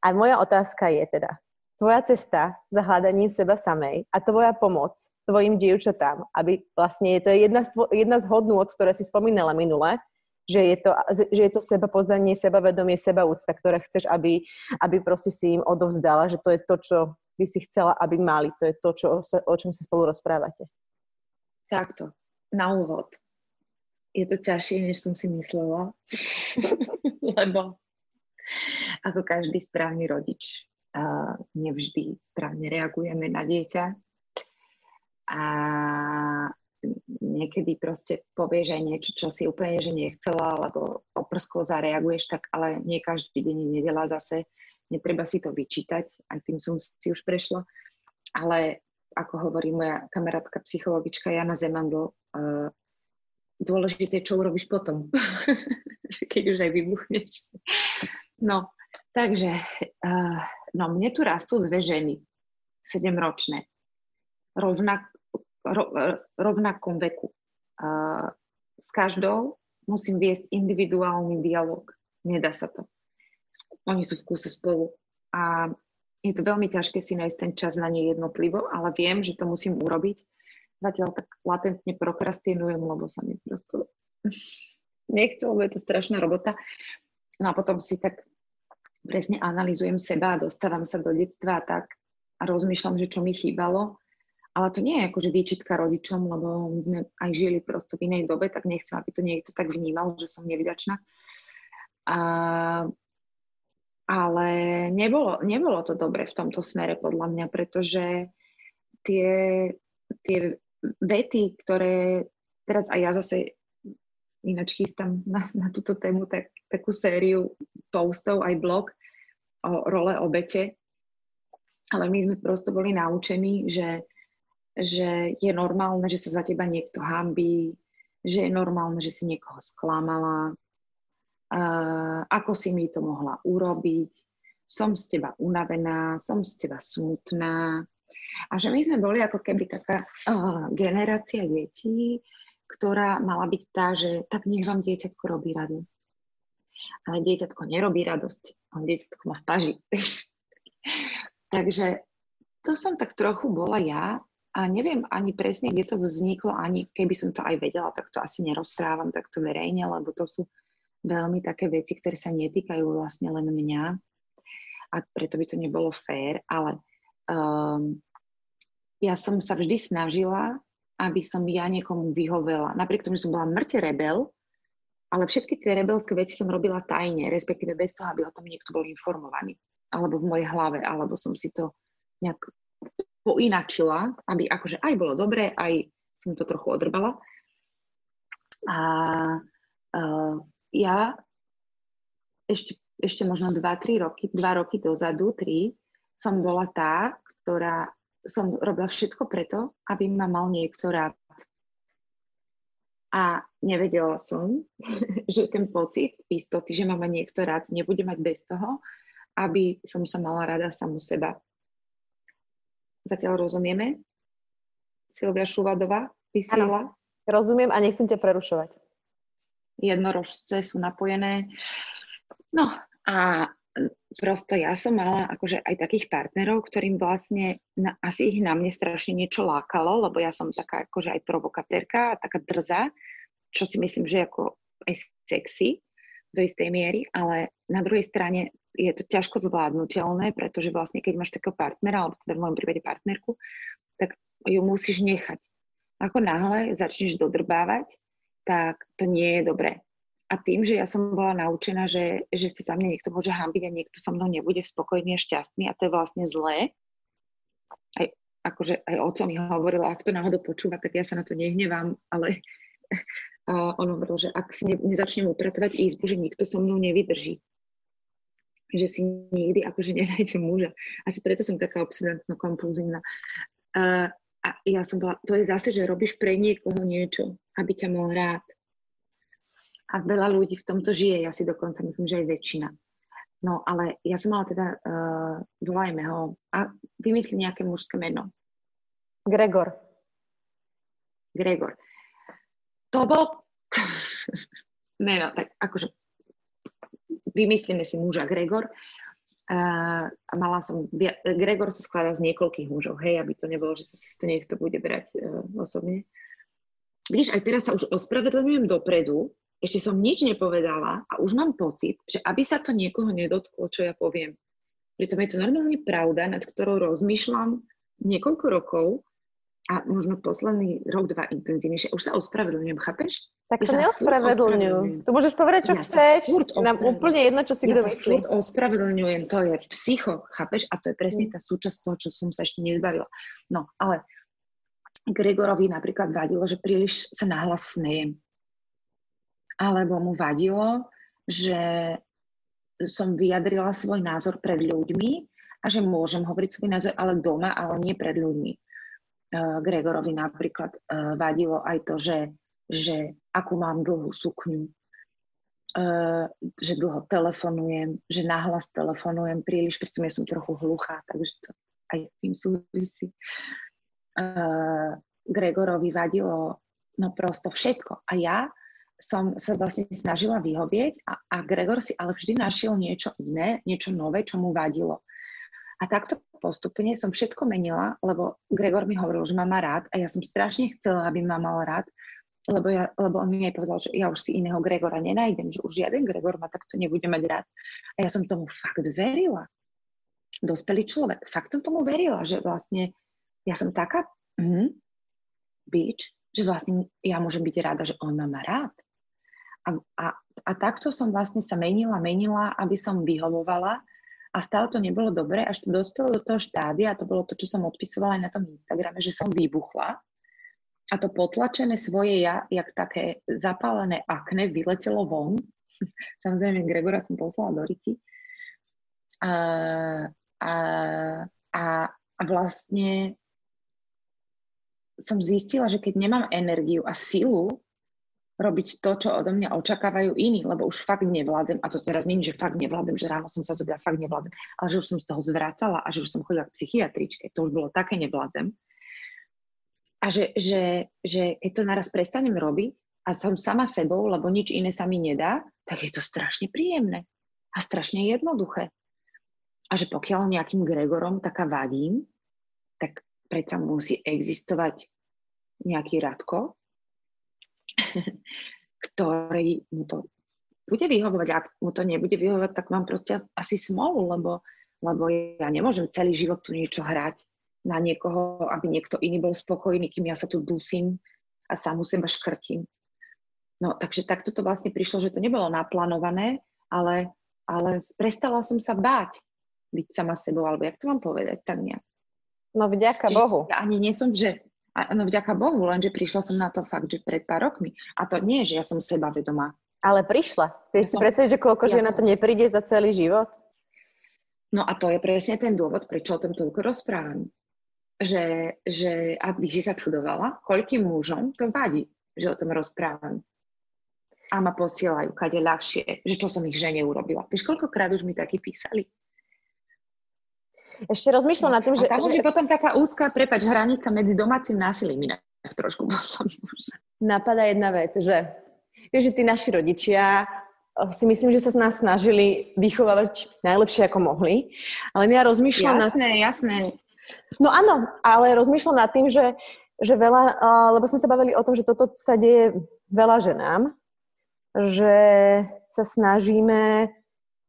[SPEAKER 1] A moja otázka je teda, tvoja cesta za hľadaním seba samej a tvoja pomoc tvojim dievčatám, aby vlastne to je jedna z, tvo, jedna z hodnôt, ktoré si spomínala minule, že je to, že je to seba poznanie, sebavedomie, seba úcta, ktoré chceš, aby, aby proste si im odovzdala, že to je to, čo by si chcela, aby mali. To je to, čo, o čom sa spolu rozprávate.
[SPEAKER 2] Takto, na úvod. Je to ťažšie, než som si myslela, lebo ako každý správny rodič nevždy správne reagujeme na dieťa. A niekedy proste povieš aj niečo, čo si úplne že nechcela, alebo oprsklo zareaguješ, tak ale nie každý deň nedela zase. Netreba si to vyčítať, aj tým som si už prešla, ale ako hovorí moja kamarátka psychologička Jana Zemandl, uh, dôležité čo urobíš potom, keď už aj vybuchneš. No, takže, uh, no mne tu rastú dve ženy, sedemročné, rovnak, ro, rovnakom veku. Uh, s každou musím viesť individuálny dialog. Nedá sa to oni sú v kúse spolu. A je to veľmi ťažké si nájsť ten čas na ne jednotlivo, ale viem, že to musím urobiť. Zatiaľ tak latentne prokrastinujem, lebo sa mi prosto nechce, lebo je to strašná robota. No a potom si tak presne analizujem seba a dostávam sa do detstva a tak a rozmýšľam, že čo mi chýbalo. Ale to nie je akože výčitka rodičom, lebo my sme aj žili prosto v inej dobe, tak nechcem, aby to niekto tak vnímal, že som nevďačná. A ale nebolo, nebolo to dobre v tomto smere podľa mňa, pretože tie, tie vety, ktoré teraz aj ja zase ináč chystám na, na túto tému tak, takú sériu postov, aj blog o role obete, ale my sme prosto boli naučení, že, že je normálne, že sa za teba niekto hambí, že je normálne, že si niekoho sklamala, uh, ako si mi to mohla urobiť, som z teba unavená, som z teba smutná. A že my sme boli ako keby taká uh, generácia detí, ktorá mala byť tá, že tak nech vám dieťatko robí radosť. Ale dieťatko nerobí radosť, on dieťatko má v paži. Takže to som tak trochu bola ja a neviem ani presne, kde to vzniklo, ani keby som to aj vedela, tak to asi nerozprávam takto verejne, lebo to sú veľmi také veci, ktoré sa netýkajú vlastne len mňa a preto by to nebolo fér, ale um, ja som sa vždy snažila, aby som ja niekomu vyhovela. Napriek tomu, že som bola mŕte rebel, ale všetky tie rebelské veci som robila tajne, respektíve bez toho, aby o tom niekto bol informovaný. Alebo v mojej hlave, alebo som si to nejak poinačila, aby akože aj bolo dobre, aj som to trochu odrbala. A uh, ja ešte, ešte možno 2-3 roky, 2 roky dozadu, 3, som bola tá, ktorá som robila všetko preto, aby ma mal niekto rád. A nevedela som, že ten pocit istoty, že ma má niekto rád, nebude mať bez toho, aby som sa mala rada samu seba. Zatiaľ rozumieme? Silvia Šuvadová vysiela?
[SPEAKER 1] Rozumiem a nechcem ťa prerušovať
[SPEAKER 2] jednorožce sú napojené. No a prosto ja som mala akože aj takých partnerov, ktorým vlastne na, asi ich na mne strašne niečo lákalo, lebo ja som taká akože aj provokatérka, taká drza, čo si myslím, že ako aj sexy do istej miery, ale na druhej strane je to ťažko zvládnutelné, pretože vlastne keď máš takého partnera, alebo teda v môjom prípade partnerku, tak ju musíš nechať. Ako náhle začneš dodrbávať, tak to nie je dobré. A tým, že ja som bola naučená, že, že si sa mne niekto môže hambiť a niekto so mnou nebude spokojný a šťastný a to je vlastne zlé, aj, akože aj oco mi hovorila, ak to náhodou počúva, tak ja sa na to nehnevám, ale a on hovoril, že ak si ne, nezačnem upratovať izbu, že nikto so mnou nevydrží. Že si nikdy akože nenájde muža. Asi preto som taká obsedantno-kompulzívna. Uh, a ja som bola, to je zase, že robíš pre niekoho niečo aby ťa mal rád. A veľa ľudí v tomto žije, ja si dokonca myslím, že aj väčšina. No ale ja som mala teda, uh, volajme ho, a vymyslí nejaké mužské meno.
[SPEAKER 1] Gregor.
[SPEAKER 2] Gregor. To bol... ne, no, tak akože vymyslíme si muža Gregor. Uh, a mala som, Gregor sa skladá z niekoľkých mužov, hej, aby to nebolo, že sa si to niekto bude brať uh, osobne. Vidíš, aj teraz sa už ospravedlňujem dopredu, ešte som nič nepovedala a už mám pocit, že aby sa to niekoho nedotklo, čo ja poviem. Pritom je to normálne pravda, nad ktorou rozmýšľam niekoľko rokov a možno posledný rok, dva intenzívnejšie. Už sa ospravedlňujem, chápeš?
[SPEAKER 1] Tak sa neospravedlňujú. Tu môžeš povedať, čo ja chceš. Nám úplne jedno, čo si ja kto myslí.
[SPEAKER 2] Ja ospravedlňujem, to je psycho, chápeš? A to je presne tá súčasť toho, čo som sa ešte nezbavila. No, ale Gregorovi napríklad vadilo, že príliš sa nahlas smejem. Alebo mu vadilo, že som vyjadrila svoj názor pred ľuďmi a že môžem hovoriť svoj názor, ale doma, ale nie pred ľuďmi Eh, Gregorovi napríklad uh, vadilo aj to, že, že akú mám dlhú sukňu, uh, že dlho telefonujem, že nahlas telefonujem príliš, pretože ja som trochu hluchá, takže to aj s tým súvisí. Gregorovi vadilo no prosto všetko. A ja som sa vlastne snažila vyhovieť a, a Gregor si ale vždy našiel niečo iné, niečo nové, čo mu vadilo. A takto postupne som všetko menila, lebo Gregor mi hovoril, že ma má rád a ja som strašne chcela, aby ma mal rád, lebo, ja, lebo on mi aj povedal, že ja už si iného Gregora nenájdem, že už žiaden Gregor ma takto nebude mať rád. A ja som tomu fakt verila. Dospelý človek. Fakt som tomu verila, že vlastne ja som taká mm, bič, že vlastne ja môžem byť rada, že on ma má rád. A, a, a takto som vlastne sa menila, menila, aby som vyhovovala a stále to nebolo dobré, až to dospelo do toho štádia, a to bolo to, čo som odpisovala aj na tom Instagrame, že som vybuchla a to potlačené svoje ja, jak také zapálené akne, vyletelo von. Samozrejme, Gregora som poslala do Riti. A, a, a, a vlastne som zistila, že keď nemám energiu a silu robiť to, čo odo mňa očakávajú iní, lebo už fakt nevládzem, a to teraz nie že fakt nevládzem, že ráno som sa zobila, fakt nevládzem, ale že už som z toho zvracala a že už som chodila k psychiatričke, to už bolo také nevládzem. A že, že, že keď to naraz prestanem robiť a som sama sebou, lebo nič iné sa mi nedá, tak je to strašne príjemné a strašne jednoduché. A že pokiaľ nejakým Gregorom taká vadím, tak predsa musí existovať nejaký Radko, ktorý mu to bude vyhovovať. Ak mu to nebude vyhovovať, tak mám proste asi smolu, lebo, lebo ja nemôžem celý život tu niečo hrať na niekoho, aby niekto iný bol spokojný, kým ja sa tu dusím a samu seba škrtím. No, takže takto to vlastne prišlo, že to nebolo naplánované, ale, ale prestala som sa báť byť sama sebou, alebo jak to mám povedať, tak nejak.
[SPEAKER 1] No vďaka Bohu.
[SPEAKER 2] Ja ani nie som, že a, no vďaka Bohu, lenže prišla som na to fakt, že pred pár rokmi. A to nie je, že ja som sebavedomá.
[SPEAKER 1] Ale prišla. Vieš si predstaviť, že koľko ja žien na to nepríde za celý život?
[SPEAKER 2] No a to je presne ten dôvod, prečo o tom toľko rozprávam. Že, že aby si sa čudovala, koľkým mužom to vadí, že o tom rozprávam. A ma posielajú, kade ľahšie, že čo som ich žene urobila. Vieš, koľkokrát už mi takí písali.
[SPEAKER 1] Ešte rozmýšľam nad tým, že...
[SPEAKER 2] A tam že... je potom taká úzká, prepač, hranica medzi domácim násilím inak trošku
[SPEAKER 1] Napadá jedna vec, že že tí naši rodičia eh, si myslím, že sa z nás snažili vychovávať najlepšie, ako mohli. Ale ja rozmýšľam...
[SPEAKER 2] Jasné, nad... jasné.
[SPEAKER 1] No áno, ale rozmýšľam nad tým, že, že veľa, uh, lebo sme sa bavili o tom, že toto sa deje veľa ženám, že sa snažíme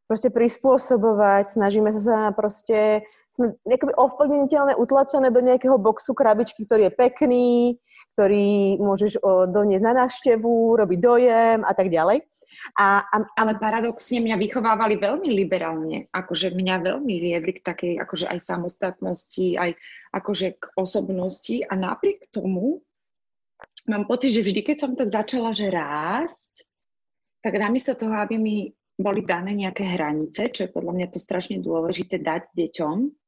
[SPEAKER 1] proste prispôsobovať, snažíme sa proste sme akoby ovplyvniteľné, utlačené do nejakého boxu krabičky, ktorý je pekný, ktorý môžeš o, doniesť na návštevu, robiť dojem a tak ďalej. A, a,
[SPEAKER 2] ale paradoxne mňa vychovávali veľmi liberálne, akože mňa veľmi viedli k takej akože aj samostatnosti, aj akože k osobnosti a napriek tomu mám pocit, že vždy, keď som tak začala že rásť, tak namiesto toho, aby mi boli dané nejaké hranice, čo je podľa mňa to strašne dôležité dať deťom,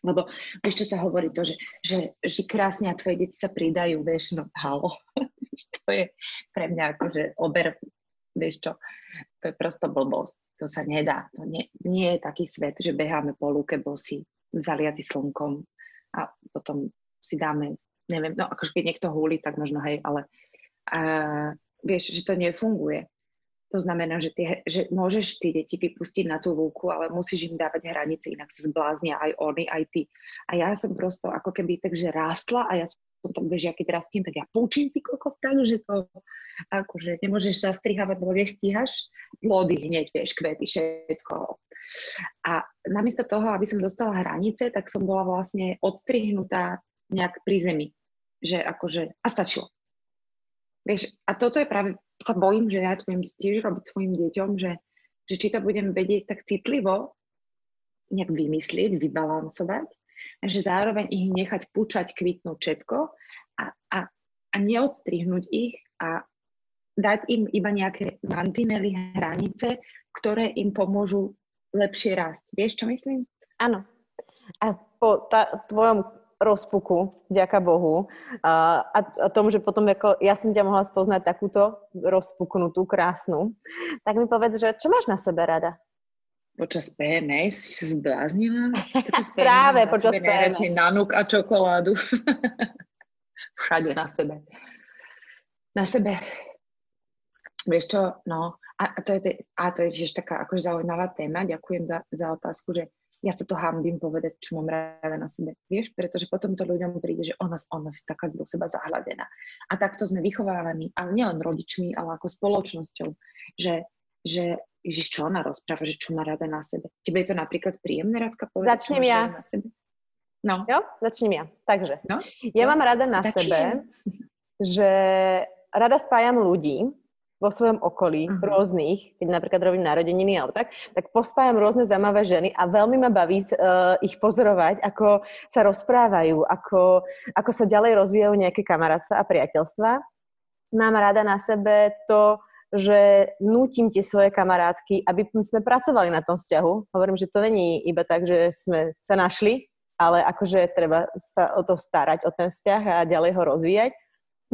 [SPEAKER 2] lebo čo sa hovorí to, že, že, že krásne a tvoje deti sa pridajú, vieš, no halo. to je pre mňa akože ober, vieš čo, to je prosto blbosť. To sa nedá. To nie, nie je taký svet, že beháme po lúke bosy, zaliaty slnkom a potom si dáme neviem, no akože keď niekto húli, tak možno hej, ale uh, vieš, že to nefunguje. To znamená, že, ty, že môžeš tie deti vypustiť na tú lúku, ale musíš im dávať hranice, inak sa zbláznia aj oni, aj ty. A ja som prosto ako keby takže rástla a ja som tak bežia, keď rastiem, tak ja poučím ty kokos tak, že to akože nemôžeš zastrihávať, lebo nestíhaš plody hneď, vieš, kvety, všetko. A namiesto toho, aby som dostala hranice, tak som bola vlastne odstrihnutá nejak pri zemi. Že akože, a stačilo. Vieš, a toto je práve sa bojím, že ja to budem tiež robiť svojim deťom, že, že či to budem vedieť tak citlivo nejak vymyslieť, vybalansovať, a že zároveň ich nechať pučať, kvitnúť všetko a, a, a neodstrihnúť ich a dať im iba nejaké mantinely, hranice, ktoré im pomôžu lepšie rásť. Vieš, čo myslím?
[SPEAKER 1] Áno. A po tá, tvojom rozpuku, ďaká Bohu. A, a tom, že potom ako ja som ťa mohla spoznať takúto rozpuknutú, krásnu, tak mi povedz, že čo máš na sebe rada?
[SPEAKER 2] Počas PMS si sa zbláznila?
[SPEAKER 1] Počas PMS Práve počas PMS.
[SPEAKER 2] nanuk a čokoládu. Všade na sebe. Na sebe. Vieš čo, no, a, a to je, a to je tiež taká akože zaujímavá téma. Ďakujem za, za otázku, že ja sa to hambím povedať, čo mám rada na sebe. Vieš, pretože potom to ľuďom príde, že ona, ona si taká do seba zahľadená. A takto sme vychovávaní, ale nielen rodičmi, ale ako spoločnosťou, že, že Ježiš, čo ona rozpráva, že čo má rada na sebe. Tebe je to napríklad príjemné, Radka, povedať,
[SPEAKER 1] Začnem
[SPEAKER 2] čo
[SPEAKER 1] ja.
[SPEAKER 2] na sebe?
[SPEAKER 1] No. Jo, začnem ja. Takže, no? ja no? mám rada na Začnem. sebe, že rada spájam ľudí, vo svojom okolí, uh-huh. rôznych, keď napríklad robím narodeniny alebo tak, tak pospájam rôzne zaujímavé ženy a veľmi ma baví uh, ich pozorovať, ako sa rozprávajú, ako, ako sa ďalej rozvíjajú nejaké kamarátstva a priateľstva. Mám rada na sebe to, že nútim tie svoje kamarátky, aby sme pracovali na tom vzťahu. Hovorím, že to není iba tak, že sme sa našli, ale akože treba sa o to starať, o ten vzťah a ďalej ho rozvíjať.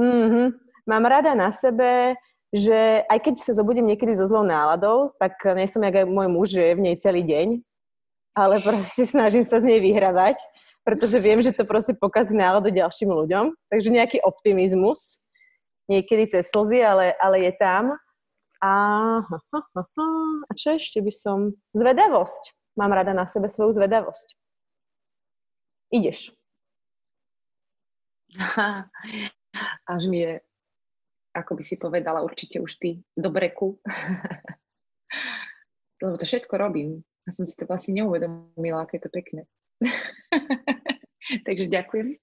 [SPEAKER 1] Mm-hmm. Mám rada na sebe že aj keď sa zobudím niekedy so zlou náladou, tak nie som jak aj môj muž, že je v nej celý deň, ale proste snažím sa z nej vyhrávať, pretože viem, že to proste pokazí náladu ďalším ľuďom. Takže nejaký optimizmus, niekedy cez slzy, ale, ale je tam. A, a čo ešte by som... Zvedavosť. Mám rada na sebe svoju zvedavosť. Ideš.
[SPEAKER 2] Až mi je ako by si povedala určite už ty, do breku. Lebo to všetko robím. A som si to vlastne neuvedomila, aké je to pekné. Takže ďakujem.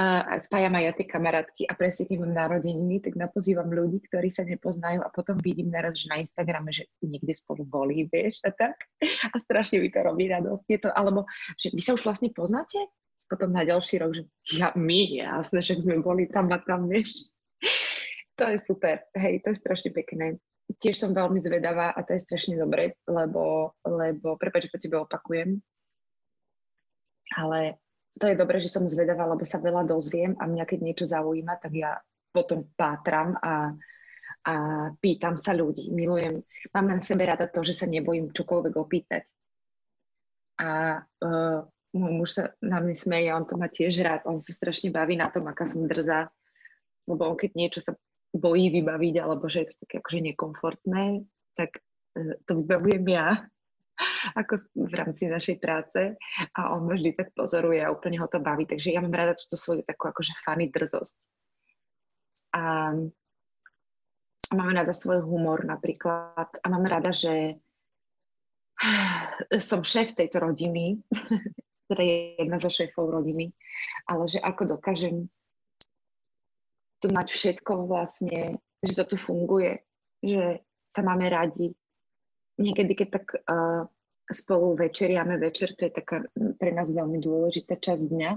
[SPEAKER 2] A spájam aj ja tie kamarátky a presne keď mám narodeniny, tak napozývam ľudí, ktorí sa nepoznajú a potom vidím naraz, že na Instagrame, že niekde spolu boli, vieš, a tak. A strašne mi to robí radosť. Je to, alebo, že vy sa už vlastne poznáte? Potom na ďalší rok, že ja, my, jasne, že sme boli tam a tam, vieš. To je super, hej, to je strašne pekné. Tiež som veľmi zvedavá a to je strašne dobre, lebo, lebo prepáč, po tebe opakujem, ale to je dobré, že som zvedavá, lebo sa veľa dozviem a mňa keď niečo zaujíma, tak ja potom pátram a, a pýtam sa ľudí. Milujem, mám na sebe rada to, že sa nebojím čokoľvek opýtať. A uh, môj muž sa na mňa smeje, on to má tiež rád, on sa strašne baví na tom, aká som drzá, lebo on keď niečo sa bojí vybaviť, alebo že je to také akože nekomfortné, tak e, to vybavujem ja ako v rámci našej práce a on ma vždy tak pozoruje a úplne ho to baví. Takže ja mám rada túto svoju takú akože funny drzosť. A mám rada svoj humor napríklad a mám rada, že som šéf tejto rodiny, teda je jedna zo šéfov rodiny, ale že ako dokážem tu mať všetko vlastne, že to tu funguje, že sa máme radi. Niekedy, keď tak uh, spolu večeriame večer, to je taká pre nás veľmi dôležitá časť dňa,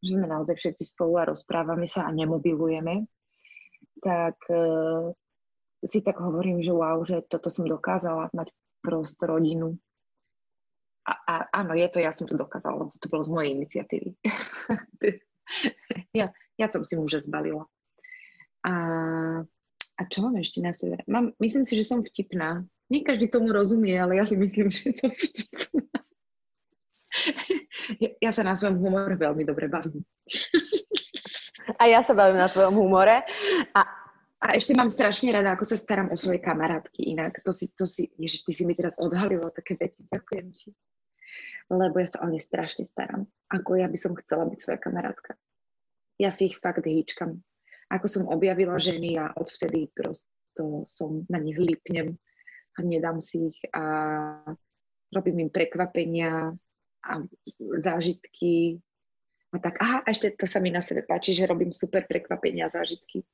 [SPEAKER 2] že sme naozaj všetci spolu a rozprávame sa a nemobilujeme, tak uh, si tak hovorím, že wow, že toto som dokázala mať prosto rodinu. A, a áno, je to, ja som to dokázala, lebo to bolo z mojej iniciatívy. ja, ja som si muža zbalila. A, a čo mám ešte na sebe? Mám, myslím si, že som vtipná. Nie každý tomu rozumie, ale ja si myslím, že som vtipná. ja, sa na svojom humor veľmi dobre bavím.
[SPEAKER 1] A ja sa bavím na tvojom humore. A
[SPEAKER 2] a ešte mám strašne rada, ako sa starám o svoje kamarátky inak. To si, to si, ježiš, ty si mi teraz odhalilo také veci, ďakujem ti. Lebo ja sa o ne strašne starám. Ako ja by som chcela byť svoja kamarátka. Ja si ich fakt hýčkam. Ako som objavila ženy a odvtedy prosto som na nich lípnem a nedám si ich a robím im prekvapenia a zážitky a tak, aha, ešte to sa mi na sebe páči, že robím super prekvapenia a zážitky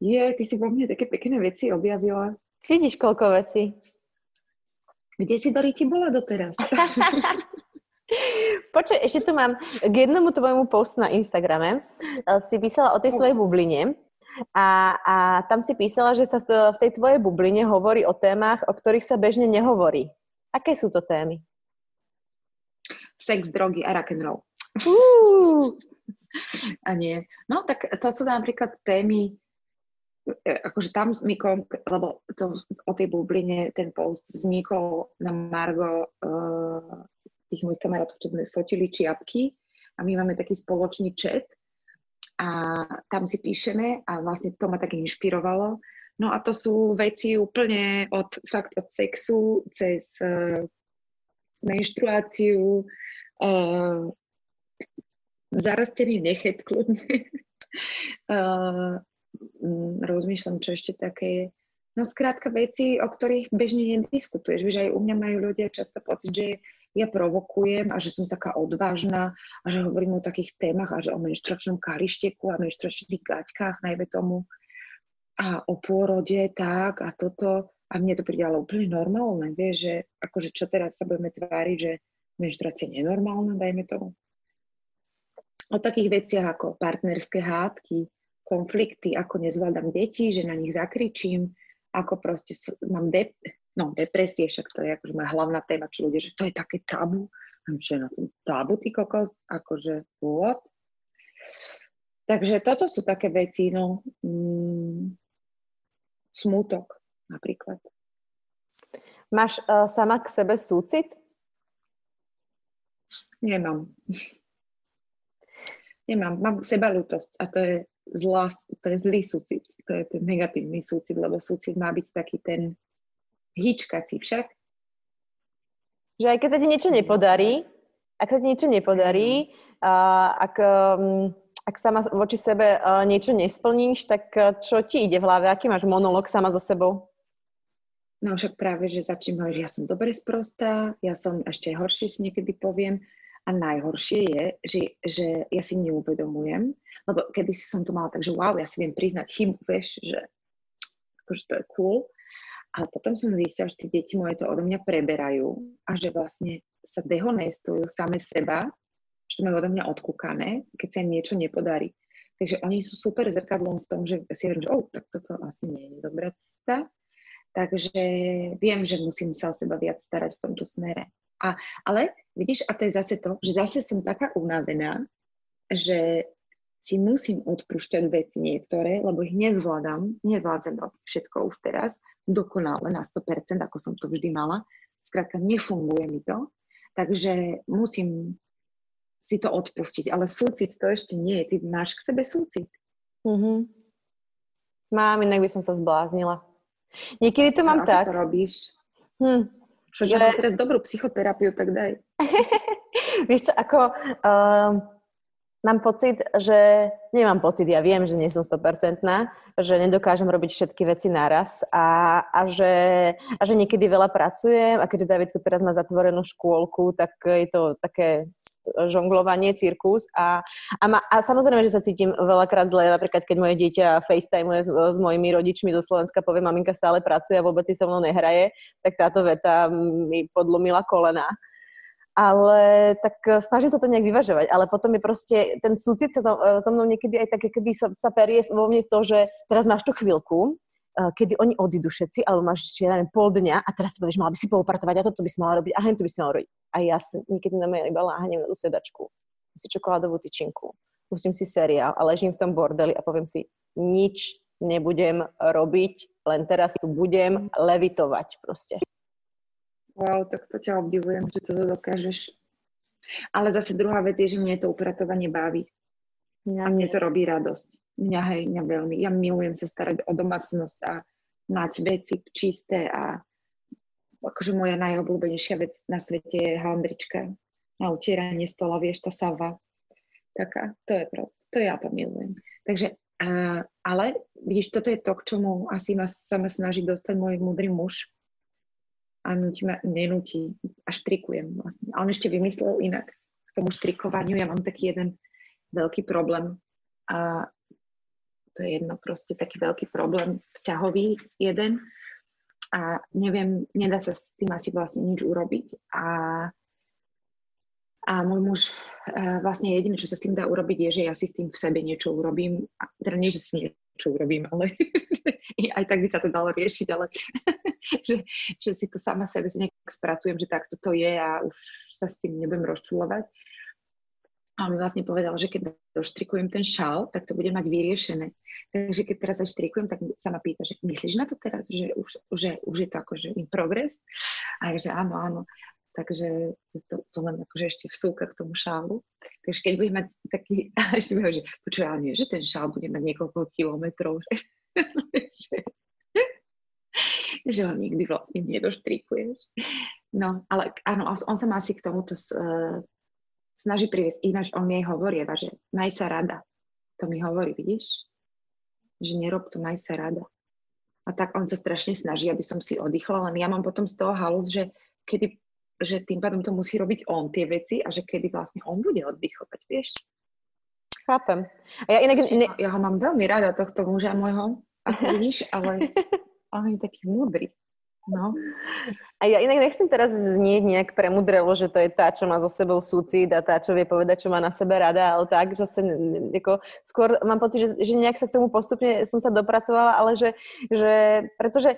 [SPEAKER 2] je, ty si vo mne také pekné veci objavila.
[SPEAKER 1] Vidíš, koľko vecí.
[SPEAKER 2] Kde si Doriti bola doteraz?
[SPEAKER 1] Počkaj, ešte tu mám k jednomu tvojmu postu na Instagrame. Si písala o tej svojej bubline a, a tam si písala, že sa v, to, v tej tvojej bubline hovorí o témach, o ktorých sa bežne nehovorí. Aké sú to témy?
[SPEAKER 2] Sex, drogy a rock'n'roll. Uh. A nie. No tak to sú napríklad témy, E, akože tam mi lebo to, o tej bubline ten post vznikol na Margo uh, tých mojich kamarátov, čo sme fotili čiapky a my máme taký spoločný chat a tam si píšeme a vlastne to ma tak inšpirovalo. No a to sú veci úplne od, fakt od sexu cez uh, menštruáciu, uh, zarastený nechet kľudne, uh, rozmýšľam, čo ešte také je. No skrátka veci, o ktorých bežne nediskutuješ. Vieš, aj u mňa majú ľudia často pocit, že ja provokujem a že som taká odvážna a že hovorím o takých témach a že o menštruačnom karišteku a menštruačných gaťkách, najmä tomu a o pôrode, tak a toto. A mne to príde ale úplne normálne, vieš, že akože čo teraz sa budeme tváriť, že menštruácia je nenormálna, dajme tomu. O takých veciach ako partnerské hádky, konflikty, ako nezvládam deti, že na nich zakričím, ako proste mám dep- no, depresie, však to je akože moja hlavná téma, čo ľudia, že to je také tabu. Čo je na tom tabu, ty kokos? Akože, what? Takže toto sú také veci, no, mm, smútok napríklad.
[SPEAKER 1] Máš uh, sama k sebe súcit?
[SPEAKER 2] Nemám. Nemám, mám sebalútosť a to je zlá, to je zlý súcit, to je ten negatívny súcit, lebo súcit má byť taký ten hýčkací však.
[SPEAKER 1] Že aj keď sa ti niečo nepodarí, ak sa ti niečo nepodarí, ak, um, ak sama voči sebe uh, niečo nesplníš, tak uh, čo ti ide v hlave? Aký máš monolog sama so sebou?
[SPEAKER 2] No však práve, že začím že ja som dobre sprostá, ja som ešte horšie si niekedy poviem, a najhoršie je, že, že ja si neuvedomujem, lebo kedy si som to mala tak, že wow, ja si viem priznať chybu, vieš, že akože to je cool. A potom som zistila, že tie deti moje to odo mňa preberajú a že vlastne sa dehonestujú same seba, že to majú odo mňa odkúkané, keď sa im niečo nepodarí. Takže oni sú super zrkadlom v tom, že si hovorím, že oh, tak toto asi nie je dobrá cesta. Takže viem, že musím sa o seba viac starať v tomto smere. A, ale vidíš, a to je zase to, že zase som taká unavená, že si musím odpúšťať veci niektoré, lebo ich nezvládam, nevládzem robiť všetko už teraz, dokonale na 100%, ako som to vždy mala. Skrátka, nefunguje mi to, takže musím si to odpustiť. Ale súcit to ešte nie je. Ty máš k sebe súcit.
[SPEAKER 1] Mm-hmm. Mám, inak by som sa zbláznila. Niekedy to mám no, tak.
[SPEAKER 2] to robíš? Hm, čo že... teraz dobrú psychoterapiu, tak daj.
[SPEAKER 1] Vieš čo, ako... Uh, mám pocit, že... Nemám pocit, ja viem, že nie som 100%, že nedokážem robiť všetky veci naraz a, a, že, a že niekedy veľa pracujem a keďže Davidko teraz má zatvorenú škôlku, tak je to také žonglovanie, cirkus a, a, ma, a samozrejme, že sa cítim veľakrát zle, napríklad keď moje dieťa FaceTime s, s mojimi rodičmi do Slovenska, povie, maminka stále pracuje a vôbec si so mnou nehraje, tak táto veta mi podlomila kolena. Ale tak e, snažím sa to nejak vyvažovať, ale potom je proste, ten súcit sa e, so mnou niekedy aj také, keby sa, sa perie vo mne to, že teraz máš tú chvíľku, Eh, kedy oni odídu všetci, alebo máš, ja neviem, pol dňa a teraz si povieš, mala by si poupratovať a toto by si mala robiť a to by si mala robiť. A ja si niekedy na mňa iba láhnem na tú sedačku. Si čokoládovú tyčinku, musím si seriál a ležím v tom bordeli a poviem si, nič nebudem robiť, len teraz tu budem levitovať proste.
[SPEAKER 2] Wow, tak to ťa obdivujem, že to dokážeš. Ale zase druhá vec je, že mne to upratovanie baví. Ja a mne to robí radosť. Mňa, hej, mňa veľmi. Ja milujem sa starať o domácnosť a mať veci čisté a akože moja najobľúbenejšia vec na svete je handrička na utieranie stola, vieš, tá sava. Taká, to je proste, to ja to milujem. Takže, a, ale vidíš, toto je to, k čomu asi ma, sa ma snaží dostať môj múdry muž, a nutí ma, nenúti, až trikujem vlastne. A on ešte vymyslel inak k tomu štrikovaniu. Ja mám taký jeden veľký problém a to je jedno proste taký veľký problém vzťahový jeden a neviem, nedá sa s tým asi vlastne nič urobiť a a môj muž e, vlastne jediné, čo sa s tým dá urobiť, je, že ja si s tým v sebe niečo urobím. A teda nie, že si niečo urobím, ale aj tak by sa to dalo riešiť, ale že, že si to sama sebe si nejak spracujem, že takto to je a už sa s tým nebudem rozčulovať. A on mi vlastne povedal, že keď doštrikujem ten šal, tak to bude mať vyriešené. Takže keď teraz štrikujem, tak sa ma pýta, že myslíš na to teraz, že už, že už je to akože in progress? A ja, že áno, áno takže to, to len akože ešte vsúka k tomu šálu. Takže keď budem mať taký, ešte mi že počuj, ale nie, že ten šál bude mať niekoľko kilometrov, že, že, že ho nikdy vlastne nedoštrikuješ. No, ale áno, on sa má asi k tomuto uh, snaží priviesť. Ináč on mi hovorí, že maj sa rada. To mi hovorí, vidíš? Že nerob to, maj sa rada. A tak on sa strašne snaží, aby som si oddychla, len ja mám potom z toho halus, že kedy že tým pádom to musí robiť on tie veci a že kedy vlastne on bude oddychovať, vieš?
[SPEAKER 1] Chápem. A ja, inak,
[SPEAKER 2] ne... ja ho mám veľmi rada, tohto muža môjho, ako vidíš, ale on je taký múdry. No.
[SPEAKER 1] A ja inak nechcem teraz znieť nejak premudrelo, že to je tá, čo má so sebou súcit a tá, čo vie povedať, čo má na sebe rada, ale tak, že sa, ako, skôr mám pocit, že, že nejak sa k tomu postupne som sa dopracovala, ale že, že pretože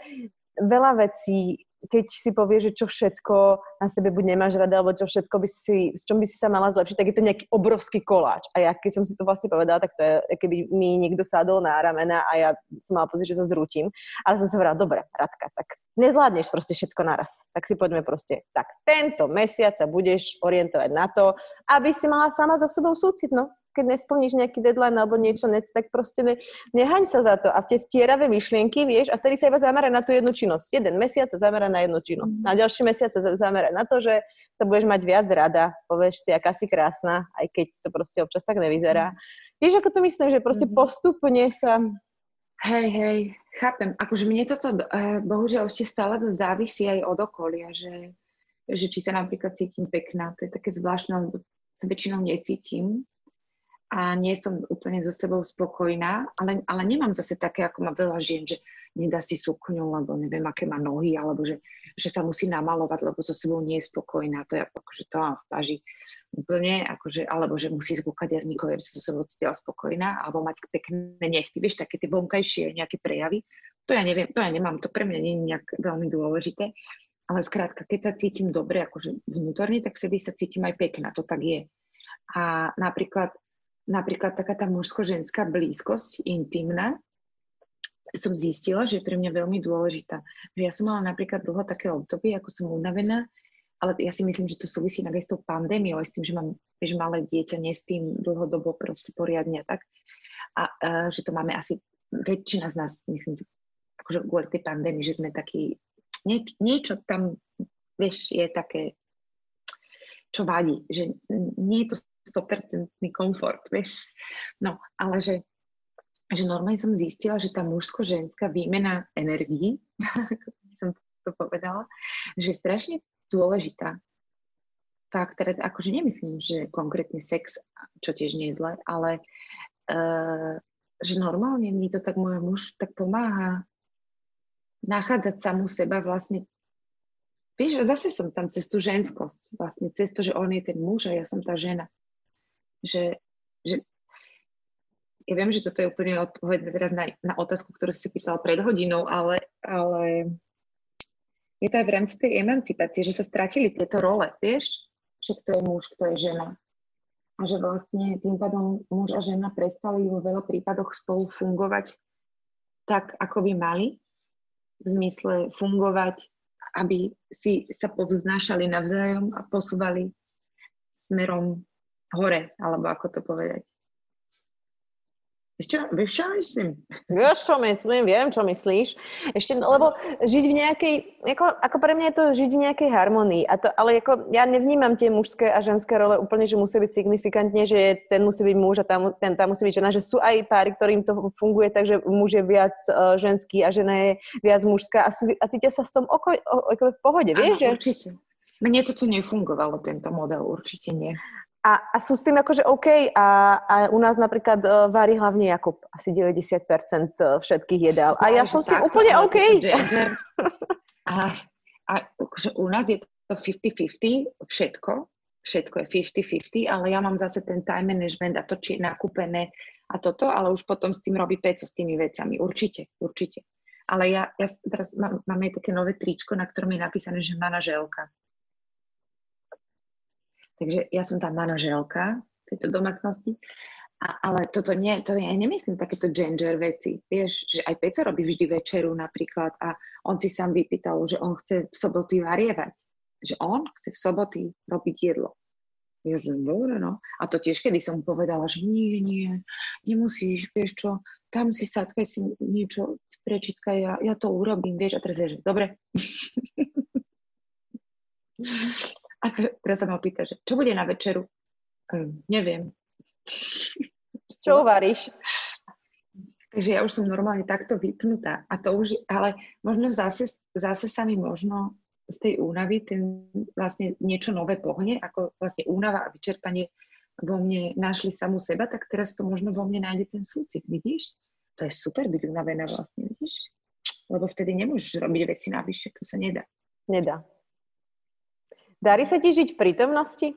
[SPEAKER 1] veľa vecí keď si povie, že čo všetko na sebe buď nemáš rada, alebo čo všetko by si, s čom by si sa mala zlepšiť, tak je to nejaký obrovský koláč. A ja, keď som si to vlastne povedala, tak to je, keby mi niekto sádol na ramena a ja som mala pocit, že sa zrútim. Ale som sa hovorila, dobre, Radka, tak nezvládneš proste všetko naraz. Tak si poďme proste, tak tento mesiac sa budeš orientovať na to, aby si mala sama za sebou súcit, no keď nesplníš nejaký deadline alebo niečo, ne, tak proste ne, nehaň sa za to. A tie tieravé myšlienky, vieš, a vtedy sa iba zamera na tú jednu činnosť. Jeden mesiac sa zamera na jednu činnosť. Mm. Na ďalší mesiac sa zamera na to, že sa budeš mať viac rada, povieš si, aká si krásna, aj keď to proste občas tak nevyzerá. Mm. Vieš, ako to myslím, že proste mm. postupne sa...
[SPEAKER 2] Hej, hej, chápem. Akože mne toto uh, bohužiaľ ešte stále závisí aj od okolia, že, že či sa napríklad cítim pekná. To je také zvláštne, lebo sa väčšinou necítim a nie som úplne so sebou spokojná, ale, ale nemám zase také, ako má veľa žien, že nedá si sukňu, lebo neviem, aké má nohy, alebo že, že sa musí namalovať, lebo so sebou nie je spokojná. To je akože to mám v páži úplne, akože, alebo že musí ísť ku kaderníkovi, aby sa so sebou cítila spokojná, alebo mať pekné nechty, vieš, také tie vonkajšie nejaké prejavy. To ja neviem, to ja nemám, to pre mňa nie je nejak veľmi dôležité. Ale skrátka, keď sa cítim dobre, akože vnútorne, tak vtedy sa cítim aj pekná, to tak je. A napríklad napríklad taká tá mužsko-ženská blízkosť, intimná, som zistila, že je pre mňa veľmi dôležitá. Že ja som mala napríklad dlho také obdobie, ako som unavená, ale ja si myslím, že to súvisí aj s tou pandémiou, aj s tým, že mám že malé dieťa, nie s tým dlhodobo proste poriadne tak. A uh, že to máme asi väčšina z nás, myslím, akože kvôli tej pandémii, že sme takí, nie, niečo tam, vieš, je také, čo vadí, že nie je to 100% komfort, vieš. No, ale že, že normálne som zistila, že tá mužsko-ženská výmena energií, ako som to povedala, že je strašne dôležitá. Fakt, teda akože nemyslím, že konkrétne sex, čo tiež nie je zle, ale uh, že normálne mi to tak môj muž tak pomáha nachádzať samú seba vlastne Vieš, zase som tam cez tú ženskosť, vlastne cez to, že on je ten muž a ja som tá žena že, že ja viem, že toto je úplne odpoveď teraz na, na otázku, ktorú si pýtala pred hodinou, ale, ale je to aj v rámci tej emancipácie, že sa stratili tieto role, vieš? Že kto je muž, kto je žena. A že vlastne tým pádom muž a žena prestali vo veľa prípadoch spolu fungovať tak, ako by mali. V zmysle fungovať, aby si sa povznášali navzájom a posúvali smerom hore, alebo ako to povedať. Čo, vieš, čo myslím?
[SPEAKER 1] Vieš, čo myslím, viem, čo myslíš. Ešte, lebo žiť v nejakej, ako, ako pre mňa je to žiť v nejakej harmonii. A to, ale ako, ja nevnímam tie mužské a ženské role úplne, že musí byť signifikantne, že ten musí byť muž a tá, ten, tá musí byť žena. Že sú aj páry, ktorým to funguje tak, že muž je viac uh, ženský a žena je viac mužská a, a cítia sa s tom oko, o, o, v pohode, vieš?
[SPEAKER 2] Áno, že... určite. Mne toto nefungovalo, tento model, určite nie.
[SPEAKER 1] A, a sú s tým akože OK a, a u nás napríklad uh, varí hlavne Jakub asi 90% e, všetkých jedál. A ja, ja som s tým úplne OK.
[SPEAKER 2] a, a akože u nás je to 50-50 všetko, všetko je 50-50, ale ja mám zase ten time management a to, či je nakúpené a toto, ale už potom s tým robí peco s tými vecami. Určite, určite. Ale ja, ja teraz mám, máme také nové tričko, na ktorom je napísané, že manaželka. Takže ja som tá manaželka tejto domácnosti. A, ale toto nie, to ja nemyslím takéto gender veci. Vieš, že aj Peco robí vždy večeru napríklad a on si sám vypýtal, že on chce v soboty varievať. Že on chce v soboty robiť jedlo. Ja, že dobre, no. A to tiež, kedy som povedala, že nie, nie, nemusíš, vieš čo, tam si sadkaj si niečo, prečitkaj, ja, ja to urobím, vieš, a teraz že dobre. A teraz sa ma pýta, že čo bude na večeru? Um, neviem.
[SPEAKER 1] Čo uvaríš?
[SPEAKER 2] Takže ja už som normálne takto vypnutá. A to už, ale možno zase, zase sa mi možno z tej únavy ten vlastne niečo nové pohne, ako vlastne únava a vyčerpanie vo mne našli samú seba, tak teraz to možno vo mne nájde ten súcit, vidíš? To je super byť unavená vlastne, vidíš? Lebo vtedy nemôžeš robiť veci navyše, to sa nedá.
[SPEAKER 1] Nedá. Darí sa ti žiť v prítomnosti?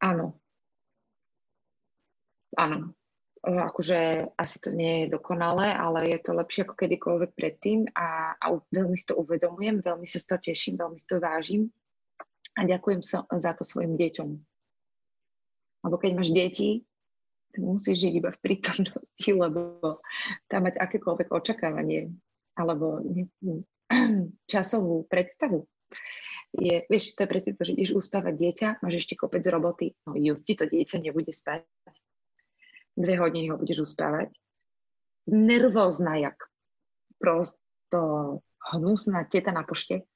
[SPEAKER 2] Áno. Áno. Akože asi to nie je dokonalé, ale je to lepšie ako kedykoľvek predtým a, a veľmi si to uvedomujem, veľmi sa z toho teším, veľmi si to vážim a ďakujem sa, za to svojim deťom. Lebo keď máš deti, musíš žiť iba v prítomnosti, lebo tam mať akékoľvek očakávanie alebo časovú predstavu, je, vieš, to je presne to, že ideš uspávať dieťa, máš ešte kopec roboty, no just ti to dieťa nebude spať. Dve hodiny ho budeš uspávať. Nervózna, jak prosto hnusná teta na pošte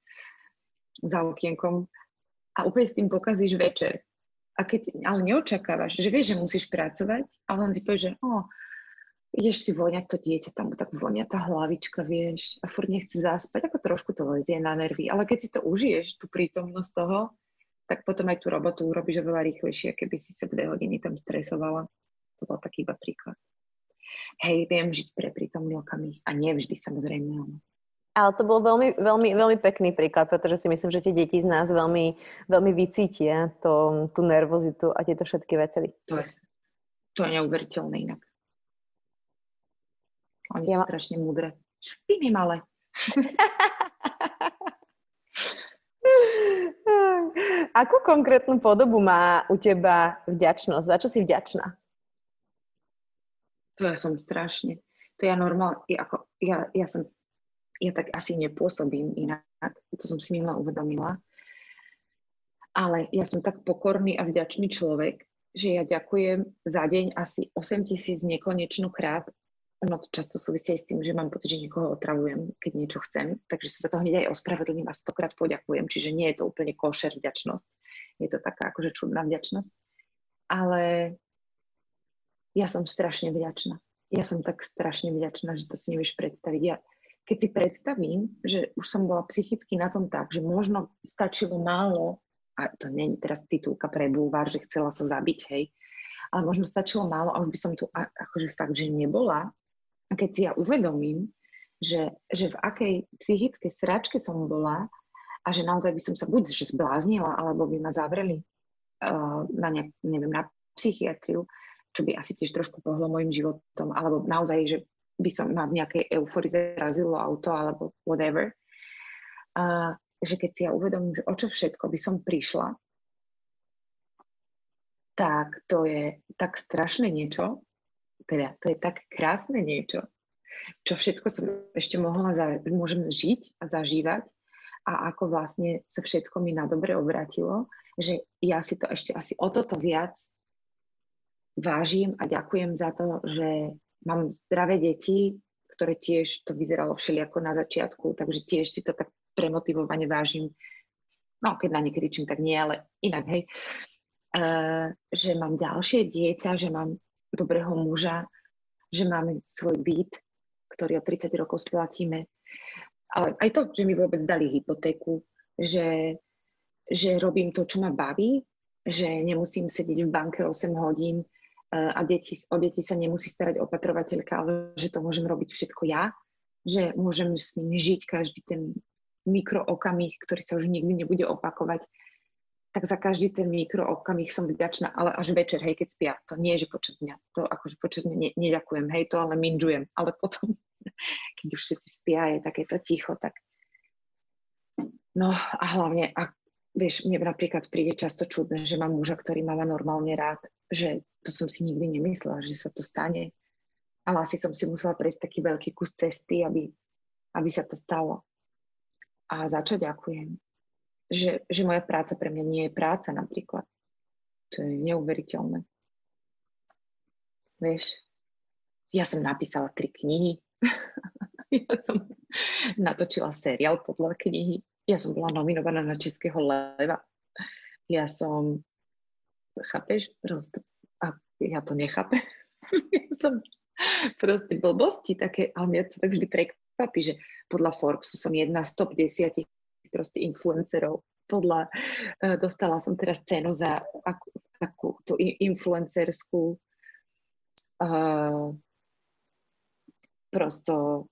[SPEAKER 2] za okienkom a úplne s tým pokazíš večer. A keď, ale neočakávaš, že vieš, že musíš pracovať, ale len si povieš, že oh, ideš si voňať to dieťa, tam tak vonia tá hlavička, vieš, a furt nechce zaspať, ako trošku to lezie na nervy. Ale keď si to užiješ, tú prítomnosť toho, tak potom aj tú robotu urobíš oveľa rýchlejšie, keby si sa dve hodiny tam stresovala. To bol taký iba príklad. Hej, viem žiť pre prítomný okamih. A nie vždy, samozrejme. Ale...
[SPEAKER 1] Ale to bol veľmi, veľmi, veľmi pekný príklad, pretože si myslím, že tie deti z nás veľmi, veľmi vycítia to, tú nervozitu a tieto všetky veci.
[SPEAKER 2] To je, to je neuveriteľné inak. Oni ja sú strašne múdre. Špiny malé.
[SPEAKER 1] Akú konkrétnu podobu má u teba vďačnosť? Za čo si vďačná?
[SPEAKER 2] To ja som strašne. To ja normálne, ja, ako, ja, ja som, ja tak asi nepôsobím inak, to som si minula uvedomila. Ale ja som tak pokorný a vďačný človek, že ja ďakujem za deň asi 8 tisíc nekonečnú krát ono to často súvisí aj s tým, že mám pocit, že niekoho otravujem, keď niečo chcem, takže sa to hneď aj ospravedlním a stokrát poďakujem, čiže nie je to úplne košer vďačnosť. Je to taká akože čudná vďačnosť. Ale ja som strašne vďačná. Ja som tak strašne vďačná, že to si nevieš predstaviť. Ja, keď si predstavím, že už som bola psychicky na tom tak, že možno stačilo málo, a to nie je teraz titulka pre bulvár, že chcela sa zabiť, hej, ale možno stačilo málo a by som tu akože fakt, že nebola, a keď si ja uvedomím, že, že v akej psychickej sračke som bola a že naozaj by som sa buď že zbláznila, alebo by ma zavreli uh, na, ne, neviem, na psychiatriu, čo by asi tiež trošku pohlo môjim životom, alebo naozaj, že by som ma v nejakej euforii zarazilo auto, alebo whatever. Uh, že keď si ja uvedomím, že o čo všetko by som prišla, tak to je tak strašné niečo, teda to je tak krásne niečo, čo všetko som ešte mohla, za, môžem žiť a zažívať a ako vlastne sa všetko mi na dobre obratilo, že ja si to ešte asi o toto viac vážim a ďakujem za to, že mám zdravé deti, ktoré tiež to vyzeralo všelijako na začiatku, takže tiež si to tak premotivovane vážim. No, keď na ne kričím, tak nie, ale inak, hej. Uh, že mám ďalšie dieťa, že mám dobrého muža, že máme svoj byt, ktorý o 30 rokov splatíme. Ale aj to, že mi vôbec dali hypotéku, že, že robím to, čo ma baví, že nemusím sedieť v banke 8 hodín, a deti, o deti sa nemusí starať opatrovateľka, ale že to môžem robiť všetko ja, že môžem s nimi žiť každý ten mikrookamih, ktorý sa už nikdy nebude opakovať, tak za každý ten mikrookamih som vďačná, ale až večer, hej, keď spia. To nie je, že počas dňa. To akože počas dňa ne, neďakujem, hej, to ale minžujem. Ale potom, keď už všetci spia, je takéto ticho, tak No a hlavne, ak vieš, mne napríklad príde často čudné, že mám muža, ktorý ma má normálne rád, že to som si nikdy nemyslela, že sa to stane. Ale asi som si musela prejsť taký veľký kus cesty, aby, aby sa to stalo. A za čo ďakujem? Že, že moja práca pre mňa nie je práca napríklad. To je neuveriteľné. Vieš, ja som napísala tri knihy. ja som natočila seriál podľa knihy ja som bola nominovaná na Českého leva. Ja som, chápeš, proste, a ja to nechápem. ja som proste blbosti také, ale mňa to tak vždy prekvapí, že podľa Forbesu som jedna z top 10 proste influencerov. Podľa, uh, dostala som teraz cenu za akú, takú tú influencerskú uh, prosto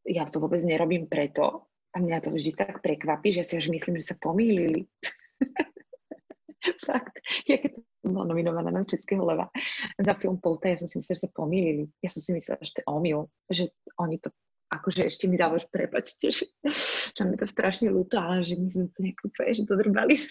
[SPEAKER 2] ja to vôbec nerobím preto, a mňa to vždy tak prekvapí, že si až myslím, že sa pomýlili. Fakt. Ja keď som bola nominovaná na Českého leva za film Polta, ja som si myslela, že sa pomýlili. Ja som si myslela, že to je omyl, že oni to akože ešte mi dávaš, prepačte, že, že mi to strašne ľúto, ale že my sme to nejak úplne, že dodrbali.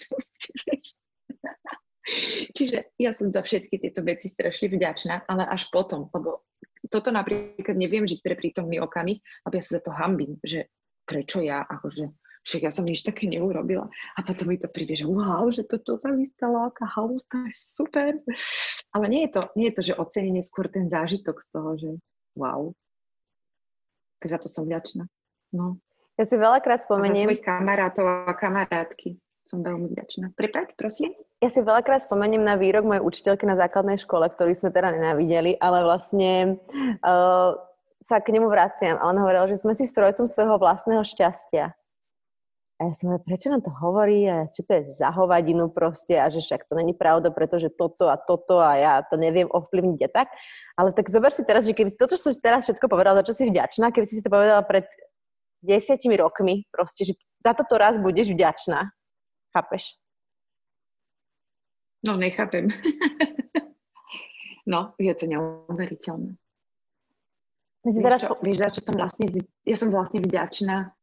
[SPEAKER 2] Čiže ja som za všetky tieto veci strašne vďačná, ale až potom, lebo toto napríklad neviem žiť pre prítomný okamih, lebo ja sa za to hambím, že prečo ja, akože však ja som nič také neurobila. A potom mi to príde, že wow, že to čo sa mi stalo, aká halus, to je super. Ale nie je to, nie je to, že ocenenie skôr ten zážitok z toho, že wow. Tak za to som vďačná. No.
[SPEAKER 1] Ja si veľakrát spomeniem...
[SPEAKER 2] A za svojich kamarátov a kamarátky som veľmi vďačná. Prepaď, prosím.
[SPEAKER 1] Ja si veľakrát spomeniem na výrok mojej učiteľky na základnej škole, ktorý sme teda nenávideli, ale vlastne uh, sa k nemu vraciam a on hovoril, že sme si strojcom svojho vlastného šťastia. A ja som hovorila, prečo nám to hovorí a čo to je za hovadinu proste a že však to není pravda, pretože toto a toto a ja to neviem ovplyvniť a tak. Ale tak zober si teraz, že keby toto, čo si teraz všetko povedala, za čo si vďačná, keby si si to povedala pred desiatimi rokmi, proste, že za toto raz budeš vďačná. Chápeš?
[SPEAKER 2] No, nechápem. no, je to neuveriteľné. Vieš, teraz... čo, vieš, za čo som vlastne, ja som vlastne vďačná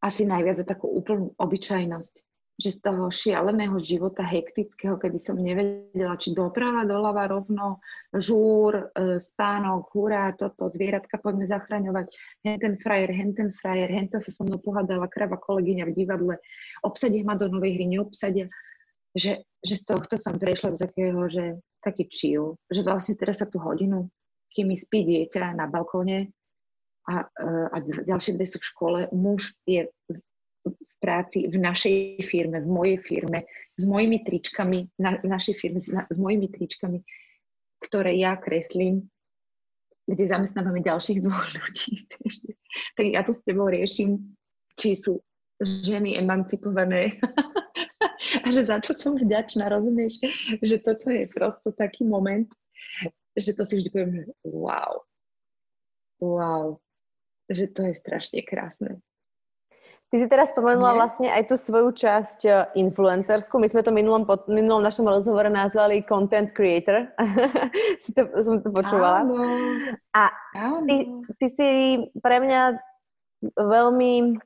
[SPEAKER 2] asi najviac za takú úplnú obyčajnosť. Že z toho šialeného života, hektického, kedy som nevedela, či doprava, doľava, rovno, žúr, e, spánok, hurá, toto, zvieratka poďme zachraňovať, hen ten frajer, hen ten frajer, henta sa so mnou pohádala krava kolegyňa v divadle, obsadia ma do novej hry, neobsadia. Že, že z tohto som prešla do takého, že taký chill, že vlastne teraz sa tú hodinu kým mi spí dieťa na balkóne a, a ďalšie dve sú v škole. Muž je v, práci v našej firme, v mojej firme, s mojimi tričkami, na, našej firme, na, s mojimi tričkami, ktoré ja kreslím, kde zamestnávame ďalších dvoch ľudí. tak ja to s tebou riešim, či sú ženy emancipované a že za čo som vďačná, rozumieš? Že toto je prosto taký moment, že to si vždy poviem, že wow, wow, že to je strašne krásne.
[SPEAKER 1] Ty si teraz spomenula Nie? vlastne aj tú svoju časť e, influencerskú. My sme to minulom, minulom našom rozhovore nazvali content creator. si to, som to počúvala.
[SPEAKER 2] Áno.
[SPEAKER 1] A ty, ty si pre mňa veľmi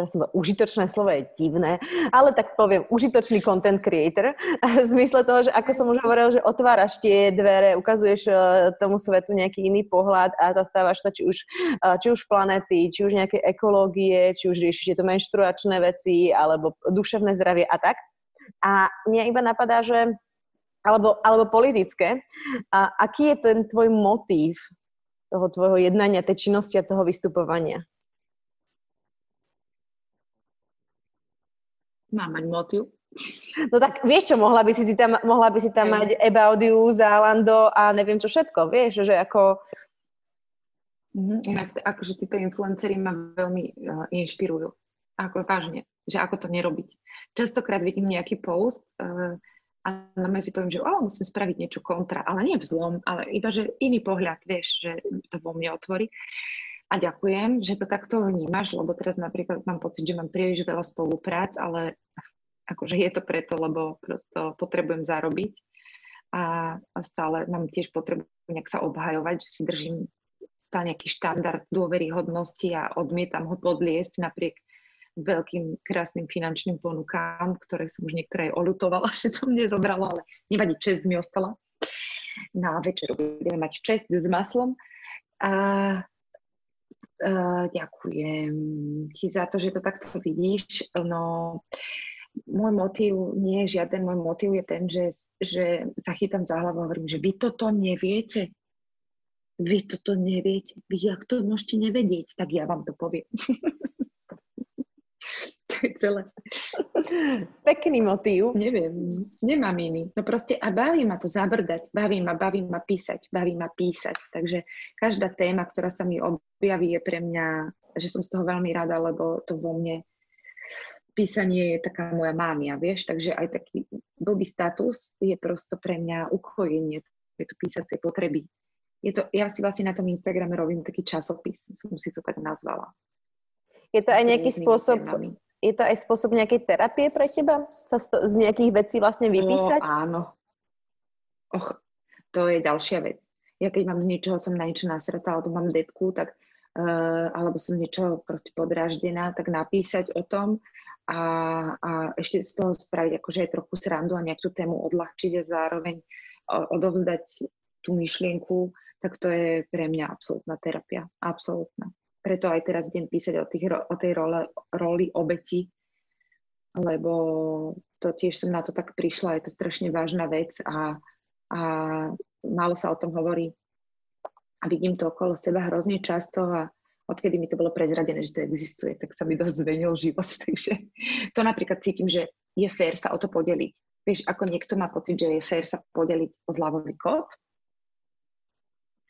[SPEAKER 1] teraz som užitočné slovo je divné, ale tak poviem, užitočný content creator v zmysle toho, že ako som už hovoril, že otváraš tie dvere, ukazuješ e, tomu svetu nejaký iný pohľad a zastávaš sa či už, e, či už planety, či už nejaké ekológie, či už riešiš to menštruačné veci alebo duševné zdravie a tak. A mňa iba napadá, že alebo, alebo politické. A aký je ten tvoj motív toho tvojho jednania, tej činnosti a toho vystupovania?
[SPEAKER 2] Mám mať motív.
[SPEAKER 1] No tak vieš čo, mohla by si, si tam, mohla by si tam mať About You, Zalando a neviem čo všetko, vieš, že ako...
[SPEAKER 2] Mm-hmm. Inak akože títo influenceri ma veľmi uh, inšpirujú. Ako vážne, že ako to nerobiť. Častokrát vidím nejaký post uh, a na mňa si poviem, že oh, musím spraviť niečo kontra, ale nie vzlom, ale iba, že iný pohľad, vieš, že to vo mne otvorí. A ďakujem, že to takto vnímaš, lebo teraz napríklad mám pocit, že mám príliš veľa spoluprác, ale akože je to preto, lebo prosto potrebujem zarobiť a, stále mám tiež potrebu nejak sa obhajovať, že si držím stále nejaký štandard dôveryhodnosti a odmietam ho podliesť napriek veľkým krásnym finančným ponukám, ktoré som už niektoré aj olutovala, že som nezobrala, ale nevadí, čest mi ostala. Na večeru budeme mať čest s maslom. A ďakujem ti za to, že to takto vidíš. No, môj motív nie je žiaden, môj motív je ten, že, že sa chytám za hlavu a hovorím, že vy toto neviete. Vy toto neviete. Vy ak to môžete nevedieť, tak ja vám to poviem. je celé.
[SPEAKER 1] Pekný motív.
[SPEAKER 2] Neviem, nemám iný. No proste a baví ma to zabrdať, baví ma, baví ma písať, baví ma písať. Takže každá téma, ktorá sa mi objaví, je pre mňa, že som z toho veľmi rada, lebo to vo mne písanie je taká moja mámia, vieš, takže aj taký blbý status je prosto pre mňa ukojenie tejto písacej potreby. Je to, ja si vlastne na tom Instagrame robím taký časopis, som si to tak nazvala.
[SPEAKER 1] Je to aj nejaký spôsob, témami. Je to aj spôsob nejakej terapie pre teba? Sa z nejakých vecí vlastne vypísať?
[SPEAKER 2] O, áno. Och, to je ďalšia vec. Ja keď mám z niečoho, som na niečo nasratá, alebo mám depku, tak uh, alebo som niečo proste podráždená, tak napísať o tom a, a ešte z toho spraviť akože aj trochu srandu a nejak tú tému odľahčiť a zároveň odovzdať tú myšlienku, tak to je pre mňa absolútna terapia. Absolútna. Preto aj teraz idem písať o, tých, o tej role, roli obeti, lebo to tiež som na to tak prišla, je to strašne vážna vec a, a málo sa o tom hovorí. A vidím to okolo seba hrozne často a odkedy mi to bolo prezradené, že to existuje, tak sa mi dosť zvenil život. Takže to napríklad cítim, že je fér sa o to podeliť. Vieš, ako niekto má pocit, že je fér sa podeliť o zľavový kód,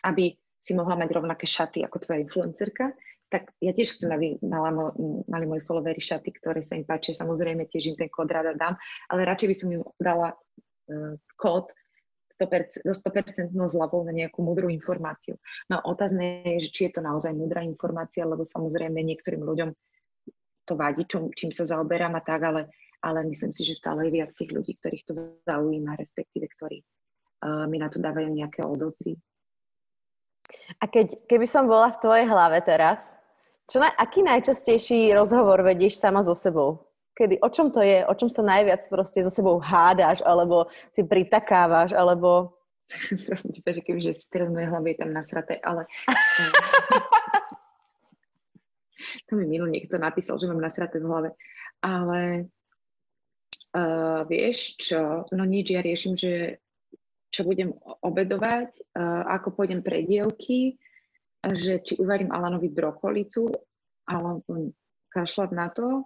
[SPEAKER 2] aby si mohla mať rovnaké šaty ako tvoja influencerka, tak ja tiež chcem, aby mala, mali moji followery šaty, ktoré sa im páčia. Samozrejme, tiež im ten kód rada dám, ale radšej by som im dala uh, kód, 100%, so 100% zľavou na nejakú múdru informáciu. No otázne je, že či je to naozaj múdra informácia, lebo samozrejme niektorým ľuďom to vadí, čo, čím sa zaoberám a tak, ale, ale myslím si, že stále je viac tých ľudí, ktorých to zaujíma, respektíve ktorí uh, mi na to dávajú nejaké odozvy.
[SPEAKER 1] A keď, keby som bola v tvojej hlave teraz, čo na, aký najčastejší rozhovor vedieš sama so sebou? kedy, o čom to je, o čom sa najviac proste so sebou hádáš, alebo si pritakávaš, alebo...
[SPEAKER 2] Prosím ťa, že kebyže si teraz moje hlavy je tam nasraté, ale... to mi minul niekto napísal, že mám nasraté v hlave. Ale uh, vieš čo, no nič, ja riešim, že čo budem obedovať, uh, ako pôjdem pre dievky, že či uvarím Alanovi brokolicu, alebo kašľať na to, e,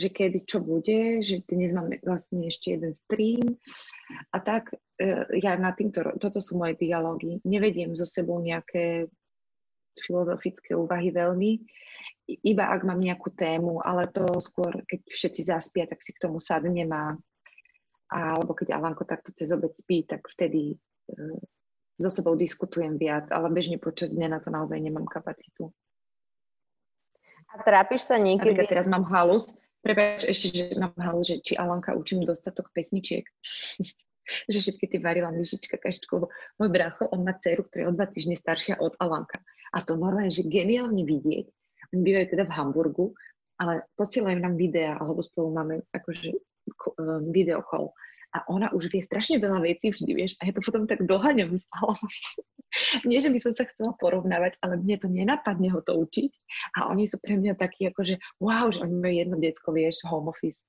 [SPEAKER 2] že kedy čo bude, že dnes máme vlastne ešte jeden stream a tak e, ja na týmto, toto sú moje dialógy. Nevediem so sebou nejaké filozofické úvahy veľmi, iba ak mám nejakú tému, ale to skôr, keď všetci zaspia, tak si k tomu sadnem a, alebo keď Alanko takto cez obec spí, tak vtedy uh, so sebou diskutujem viac, ale bežne počas dňa na to naozaj nemám kapacitu.
[SPEAKER 1] A trápiš sa niekedy?
[SPEAKER 2] Napríklad teraz mám halus, prepáč ešte, že mám halus, že či Alanka učím dostatok pesničiek. že všetky tie varila myšička, kaštičku, môj brácho, on má dceru, ktorá je o dva týždne staršia od Alanka. A to normálne, že geniálne vidieť. Oni bývajú teda v Hamburgu, ale posielajú nám videá, alebo spolu máme akože um, video call a ona už vie strašne veľa vecí vždy, vieš, a ja to potom tak doháňam stále. Nie, že by som sa chcela porovnávať, ale mne to nenapadne ho to učiť a oni sú pre mňa takí, akože wow, že oni majú jedno decko, vieš, home office.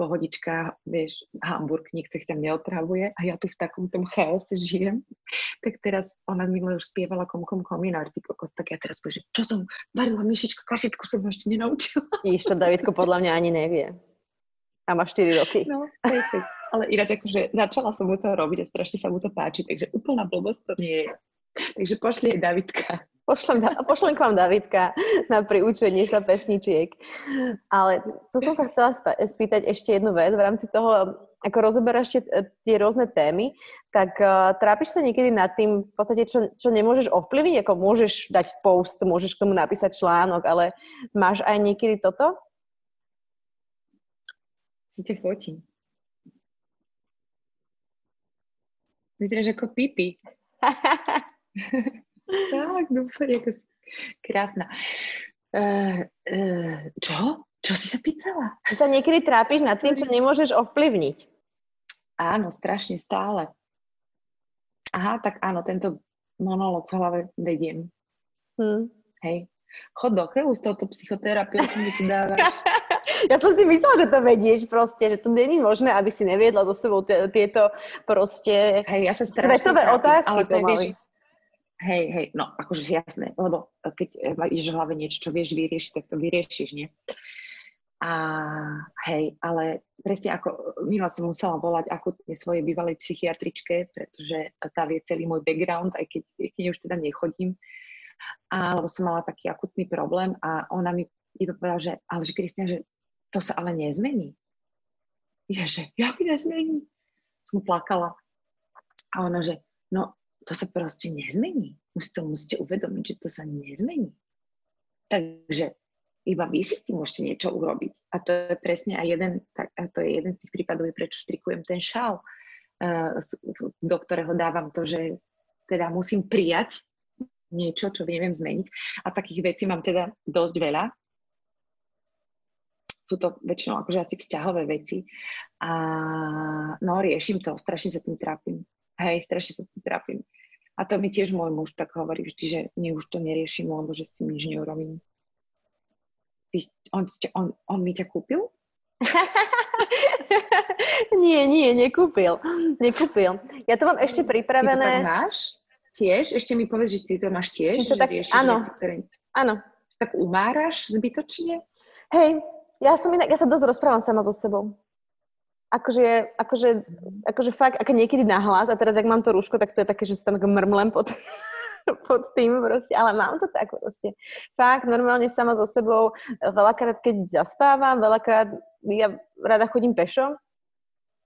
[SPEAKER 2] pohodička, vieš, Hamburg, nikto ich tam neotravuje a ja tu v takom tom chaose žijem. Tak teraz ona mi už spievala kom kom kominár, ty kokos, tak ja teraz poviem, že čo som varila myšičku, kašetku som ešte nenaučila.
[SPEAKER 1] Víš, to Davidko podľa mňa ani nevie. A má 4 roky.
[SPEAKER 2] No, ale ináč akože začala som mu to robiť a strašne sa mu to páči, takže úplná blbosť to nie je. Takže pošli aj Davidka.
[SPEAKER 1] Pošlem, pošlem k vám Davidka na priučenie sa pesničiek. Ale tu som sa chcela spýtať ešte jednu vec v rámci toho, ako rozoberáš tie, tie rôzne témy, tak uh, trápiš sa niekedy nad tým, v podstate, čo, čo nemôžeš ovplyvniť, ako môžeš dať post, môžeš k tomu napísať článok, ale máš aj niekedy toto?
[SPEAKER 2] Ťa fotím. Vyzeráš ako pipi. tak, dúfam, ako krásna. Uh, uh, čo? Čo si sa pýtala?
[SPEAKER 1] Ty sa niekedy trápiš nad tým, čo nemôžeš ovplyvniť.
[SPEAKER 2] Áno, strašne stále. Aha, tak áno, tento monológ v hlave vediem. Hmm. Hej. Chod do keľu s touto psychoterapiou, čo mi tu dávaš.
[SPEAKER 1] ja som si myslela, že to vedieš proste, že to není možné, aby si neviedla so sebou tieto proste
[SPEAKER 2] Hej, ja sa
[SPEAKER 1] svetové trápim, otázky.
[SPEAKER 2] Ale to je, vieš, hej, hej, no akože jasné, lebo keď máš v hlave niečo, čo vieš vyriešiť, tak to vyriešiš, nie? A hej, ale presne ako minula som musela volať akutne svojej bývalej psychiatričke, pretože tá vie celý môj background, aj keď, keď už teda nechodím, alebo som mala taký akutný problém a ona mi iba povedala, že ale že Kristina, že to sa ale nezmení. Ja, že, jak nezmení? Som plakala. A ona, že, no, to sa proste nezmení. Musíte, to musíte uvedomiť, že to sa nezmení. Takže iba vy si s tým môžete niečo urobiť. A to je presne aj jeden, tak, a to je jeden z tých prípadov, prečo štrikujem ten šál, uh, do ktorého dávam to, že teda musím prijať niečo, čo neviem zmeniť. A takých vecí mám teda dosť veľa sú to väčšinou akože asi vzťahové veci. A no, riešim to, strašne sa tým trápim. Hej, strašne sa tým trápim. A to mi tiež môj muž tak hovorí vždy, že my už to neriešim, lebo že s tým nič neurobím. On, on, on mi ťa kúpil?
[SPEAKER 1] nie, nie, nekúpil. Nekúpil. Ja to mám ešte pripravené.
[SPEAKER 2] Ty to tak máš? Tiež? Ešte mi povedz, že ty to máš tiež?
[SPEAKER 1] Že tak... Áno. Veci, ktoré... Áno.
[SPEAKER 2] Tak umáraš zbytočne?
[SPEAKER 1] Hej, ja som inak, ja sa dosť rozprávam sama so sebou. Akože, akože, akože fakt, aké niekedy nahlas a teraz, ak mám to rúško, tak to je také, že sa tam mrmlem pod, pod tým proste, ale mám to tak proste. Fakt, normálne sama so sebou, veľakrát, keď zaspávam, veľakrát, ja rada chodím pešo,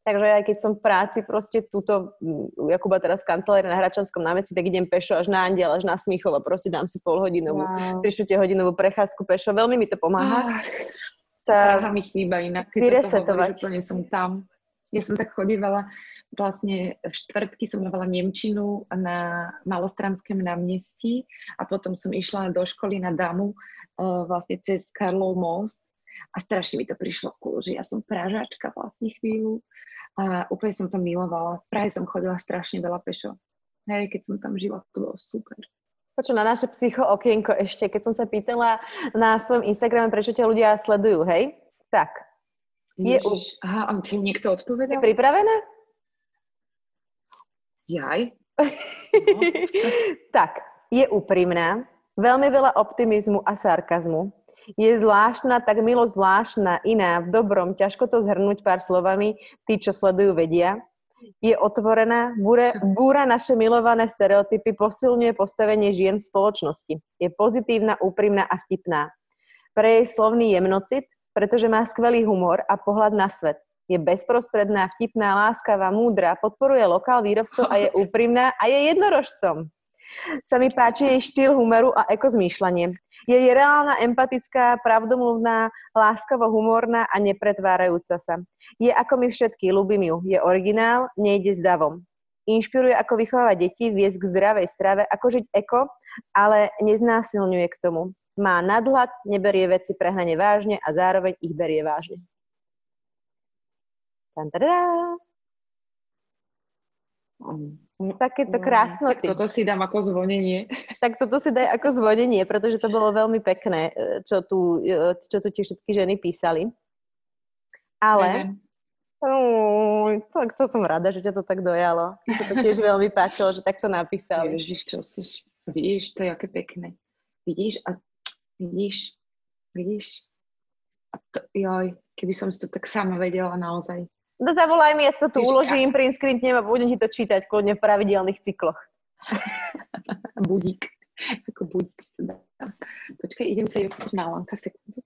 [SPEAKER 1] takže aj keď som v práci proste túto, u Jakuba teraz v kancelárii na Hračanskom námestí, tak idem pešo až na Andiel, až na Smichov a proste dám si pol hodinovú, wow. 3 hodinovú prechádzku pešo, veľmi mi to pomáha. Ach
[SPEAKER 2] sa Praha mi chýba inak, keď vyresetovať. To hovorí, som tam. Ja som tak chodívala, vlastne v štvrtky som dávala Nemčinu na Malostranském námestí a potom som išla do školy na Damu uh, vlastne cez Karlov most a strašne mi to prišlo cool, že ja som pražačka vlastne chvíľu a úplne som to milovala. V Prahe som chodila strašne veľa pešo. Hej, keď som tam žila, to bolo super.
[SPEAKER 1] Poču, na naše psycho okienko ešte, keď som sa pýtala na svojom Instagrame, prečo ťa ľudia sledujú, hej? Tak.
[SPEAKER 2] Je Ježiš, u... aha, a či niekto odpovedal?
[SPEAKER 1] Si pripravená?
[SPEAKER 2] Jaj.
[SPEAKER 1] No. tak, je úprimná, veľmi veľa optimizmu a sarkazmu. Je zvláštna, tak milo zvláštna, iná, v dobrom, ťažko to zhrnúť pár slovami, tí, čo sledujú, vedia je otvorená, búra, búra naše milované stereotypy, posilňuje postavenie žien v spoločnosti. Je pozitívna, úprimná a vtipná. Pre jej slovný jemnocit, pretože má skvelý humor a pohľad na svet. Je bezprostredná, vtipná, láskavá, múdra, podporuje lokál výrobcov a je úprimná a je jednorožcom. Sa mi páči jej štýl humoru a ekozmýšľanie. Je reálna, empatická, pravdomluvná, láskavo humorná a nepretvárajúca sa. Je ako my všetky, ľúbim ju. Je originál, nejde s davom. Inšpiruje, ako vychovávať deti, viesť k zdravej strave, ako žiť eko, ale neznásilňuje k tomu. Má nadhľad, neberie veci prehnane vážne a zároveň ich berie vážne. Tantadá. Takéto krásnoty.
[SPEAKER 2] Tak toto si dám ako zvonenie.
[SPEAKER 1] Tak toto si daj ako zvonenie, pretože to bolo veľmi pekné, e, čo tu, e, čo tu tie všetky ženy písali. Ale Uh, tak to som rada, že ťa to tak dojalo. Sa to tiež veľmi páčilo, že takto napísali.
[SPEAKER 2] Ježiš, čo si... Vidíš, to je aké pekné. Vidíš a vidíš, vidíš. A to, joj, keby som si to tak sama vedela naozaj.
[SPEAKER 1] No zavolaj mi, ja sa tu uložím, ja. print screentnem a budem ti to čítať kľudne v pravidelných cykloch.
[SPEAKER 2] budík. Ako budík. Počkaj, idem sa ju na Lanka sekundu.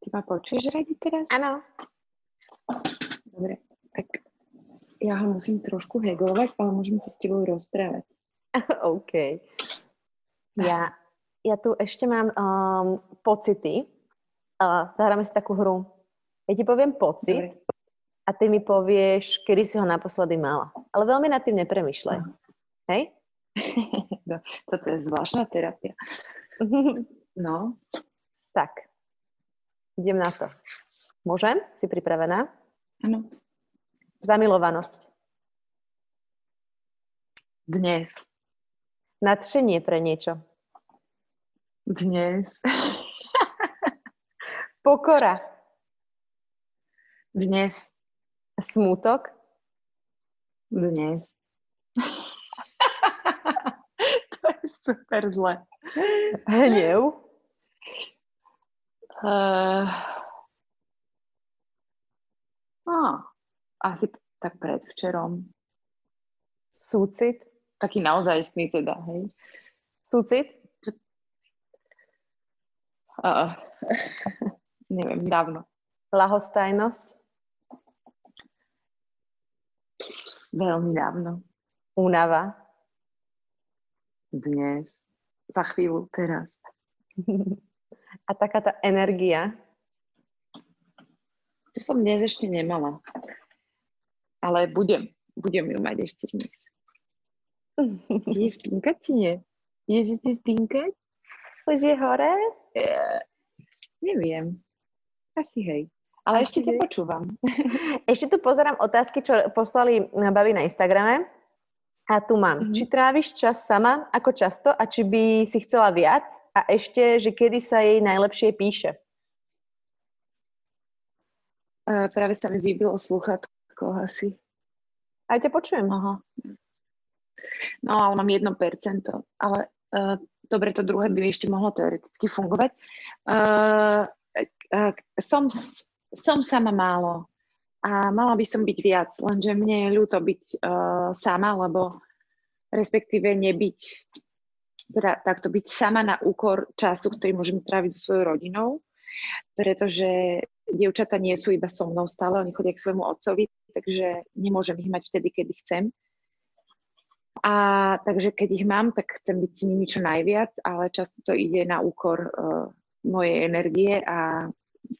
[SPEAKER 2] Ty ma počuješ radi teraz?
[SPEAKER 1] Áno.
[SPEAKER 2] Dobre, tak ja ho musím trošku hegovať, ale môžeme sa s tebou rozprávať.
[SPEAKER 1] OK. Ja, ja tu ešte mám um, pocity. Uh, zahráme si takú hru. Ja ti poviem pocit Dobre. A ty mi povieš, kedy si ho naposledy mala. Ale veľmi nad tým nepremýšľaj. Uh. Hej?
[SPEAKER 2] no, toto je zvláštna terapia. no.
[SPEAKER 1] Tak. Idem na to. Môžem? Si pripravená?
[SPEAKER 2] Áno.
[SPEAKER 1] Zamilovanosť.
[SPEAKER 2] Dnes.
[SPEAKER 1] Nadšenie pre niečo.
[SPEAKER 2] Dnes.
[SPEAKER 1] Pokora.
[SPEAKER 2] Dnes.
[SPEAKER 1] Smutok.
[SPEAKER 2] Dnes. to je super zle.
[SPEAKER 1] Hnev.
[SPEAKER 2] Uh, No, asi tak predvčerom.
[SPEAKER 1] Súcit?
[SPEAKER 2] Taký naozaj istný teda, hej.
[SPEAKER 1] Súcit?
[SPEAKER 2] Uh, neviem, dávno.
[SPEAKER 1] Lahostajnosť?
[SPEAKER 2] Veľmi dávno.
[SPEAKER 1] Únava?
[SPEAKER 2] Dnes. Za chvíľu, teraz.
[SPEAKER 1] A taká tá energia?
[SPEAKER 2] To som dnes ešte nemala. Ale budem. Budem ju mať ešte dnes. Ideš spínkať, či nie? Ideš si spínkať?
[SPEAKER 1] Už je hore?
[SPEAKER 2] Uh, neviem. Asi hej. Ale ešte ťa počúvam.
[SPEAKER 1] Ešte tu pozerám otázky, čo poslali babi na Instagrame. A tu mám. Mm-hmm. Či tráviš čas sama, ako často a či by si chcela viac? A ešte, že kedy sa jej najlepšie píše?
[SPEAKER 2] Uh, práve sa mi vybilo sluchatko asi.
[SPEAKER 1] Aj ťa počujem.
[SPEAKER 2] Aha. No, ale mám 1%. Ale uh, dobre, to druhé by ešte mohlo teoreticky fungovať. Uh, som, som sama málo a mala by som byť viac, lenže mne je ľúto byť uh, sama, lebo respektíve nebyť, teda takto byť sama na úkor času, ktorý môžem tráviť so svojou rodinou, pretože dievčata nie sú iba so mnou stále, oni chodia k svojmu otcovi, takže nemôžem ich mať vtedy, ich chcem. A takže keď ich mám, tak chcem byť s nimi čo najviac, ale často to ide na úkor uh, mojej energie a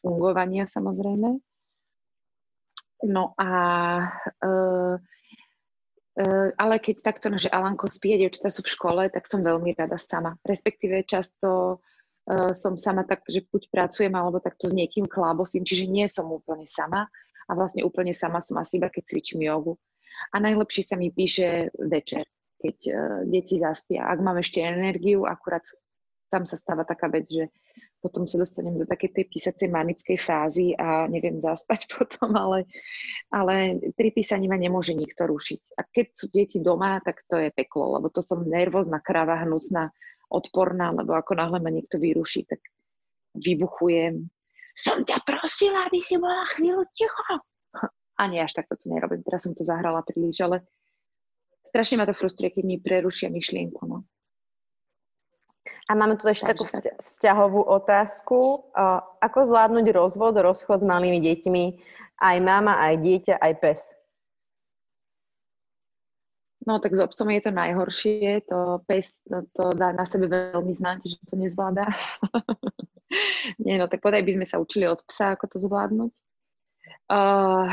[SPEAKER 2] fungovania samozrejme. No a uh, uh, ale keď takto, že Alanko spie, dievčatá sú v škole, tak som veľmi rada sama. Respektíve často uh, som sama tak, že buď pracujem, alebo takto s niekým klábosím, čiže nie som úplne sama a vlastne úplne sama som asi iba, keď cvičím jogu. A najlepšie sa mi píše večer, keď uh, deti zaspia. Ak mám ešte energiu, akurát tam sa stáva taká vec, že potom sa dostanem do takej tej písacej manickej fázy a neviem zaspať potom, ale, ale pri písaní ma nemôže nikto rušiť. A keď sú deti doma, tak to je peklo, lebo to som nervózna, krava, hnusná, odporná, lebo ako náhle ma niekto vyruší, tak vybuchujem. Som ťa prosila, aby si bola chvíľu ticho. A nie, až takto to nerobím. Teraz som to zahrala príliš, ale strašne ma to frustruje, keď mi prerušia myšlienku. No.
[SPEAKER 1] A máme tu ešte takú vzťahovú otázku. Ako zvládnuť rozvod, rozchod s malými deťmi? Aj mama, aj dieťa, aj pes.
[SPEAKER 2] No tak s obsom je to najhoršie, to pes to, to dá na sebe veľmi znať, že to nezvláda. Nie, no tak podaj by sme sa učili od psa, ako to zvládnuť. Uh,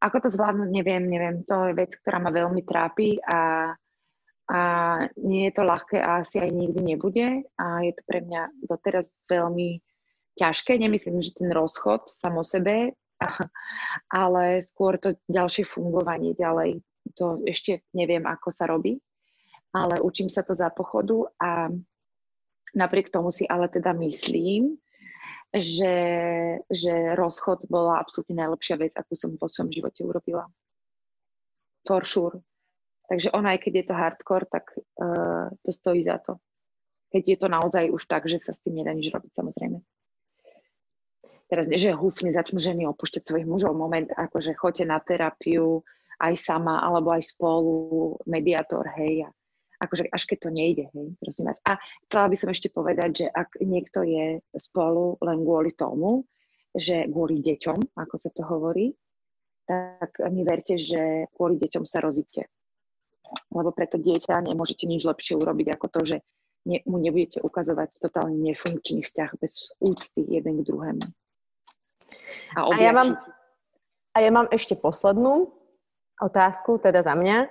[SPEAKER 2] ako to zvládnuť, neviem, neviem. To je vec, ktorá ma veľmi trápi a, a nie je to ľahké a asi aj nikdy nebude. A je to pre mňa doteraz veľmi ťažké. Nemyslím, že ten rozchod sam o sebe ale skôr to ďalšie fungovanie ďalej. To ešte neviem, ako sa robí, ale učím sa to za pochodu a napriek tomu si ale teda myslím, že, že rozchod bola absolútne najlepšia vec, akú som vo svojom živote urobila. For sure. Takže ona, aj keď je to hardcore, tak uh, to stojí za to. Keď je to naozaj už tak, že sa s tým nedá nič robiť, samozrejme. Teraz nie, že húfne začnú ženy opúšťať svojich mužov. Moment, akože choďte na terapiu aj sama, alebo aj spolu, mediátor, hej, a akože až keď to nejde, hej, prosím vás. A chcela by som ešte povedať, že ak niekto je spolu len kvôli tomu, že kvôli deťom, ako sa to hovorí, tak mi verte, že kvôli deťom sa rozíte. Lebo preto dieťa nemôžete nič lepšie urobiť ako to, že ne, mu nebudete ukazovať totálne nefunkčný vzťah bez úcty jeden k druhému.
[SPEAKER 1] A, a, ja mám, a ja mám ešte poslednú otázku, teda za mňa.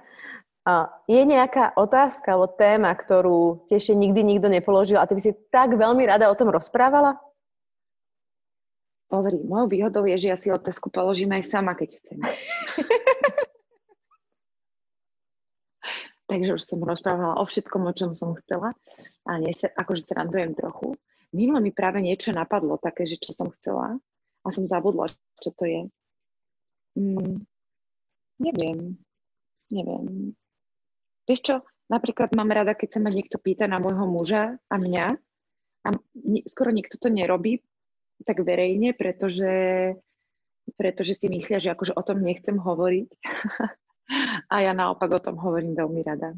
[SPEAKER 1] Je nejaká otázka alebo téma, ktorú ti ešte nikdy nikto nepoložil a ty by si tak veľmi rada o tom rozprávala?
[SPEAKER 2] Pozri, mojou výhodou je, že ja si otázku položím aj sama, keď chcem. Takže už som rozprávala o všetkom, o čom som chcela. A nie sa, akože trochu. Mimo mi práve niečo napadlo, také, že čo som chcela. A som zabudla, čo to je. Mm, neviem. Neviem. Vieš čo, napríklad mám rada, keď sa ma niekto pýta na môjho muža a mňa a skoro nikto to nerobí tak verejne, pretože, pretože si myslia, že akože o tom nechcem hovoriť. a ja naopak o tom hovorím veľmi rada.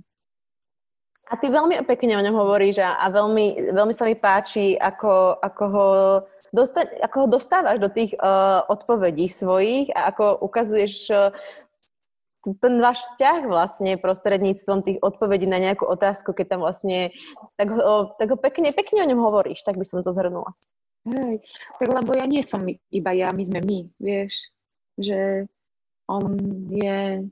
[SPEAKER 1] A ty veľmi pekne o ňom hovoríš a, a veľmi, veľmi sa mi páči, ako, ako, ho, dosta, ako ho dostávaš do tých uh, odpovedí svojich a ako ukazuješ uh, ten váš vzťah vlastne prostredníctvom tých odpovedí na nejakú otázku, keď tam vlastne, tak ho, tak ho pekne, pekne o ňom hovoríš, tak by som to zhrnula.
[SPEAKER 2] Hej, tak lebo ja nie som iba ja, my sme my, vieš, že on je,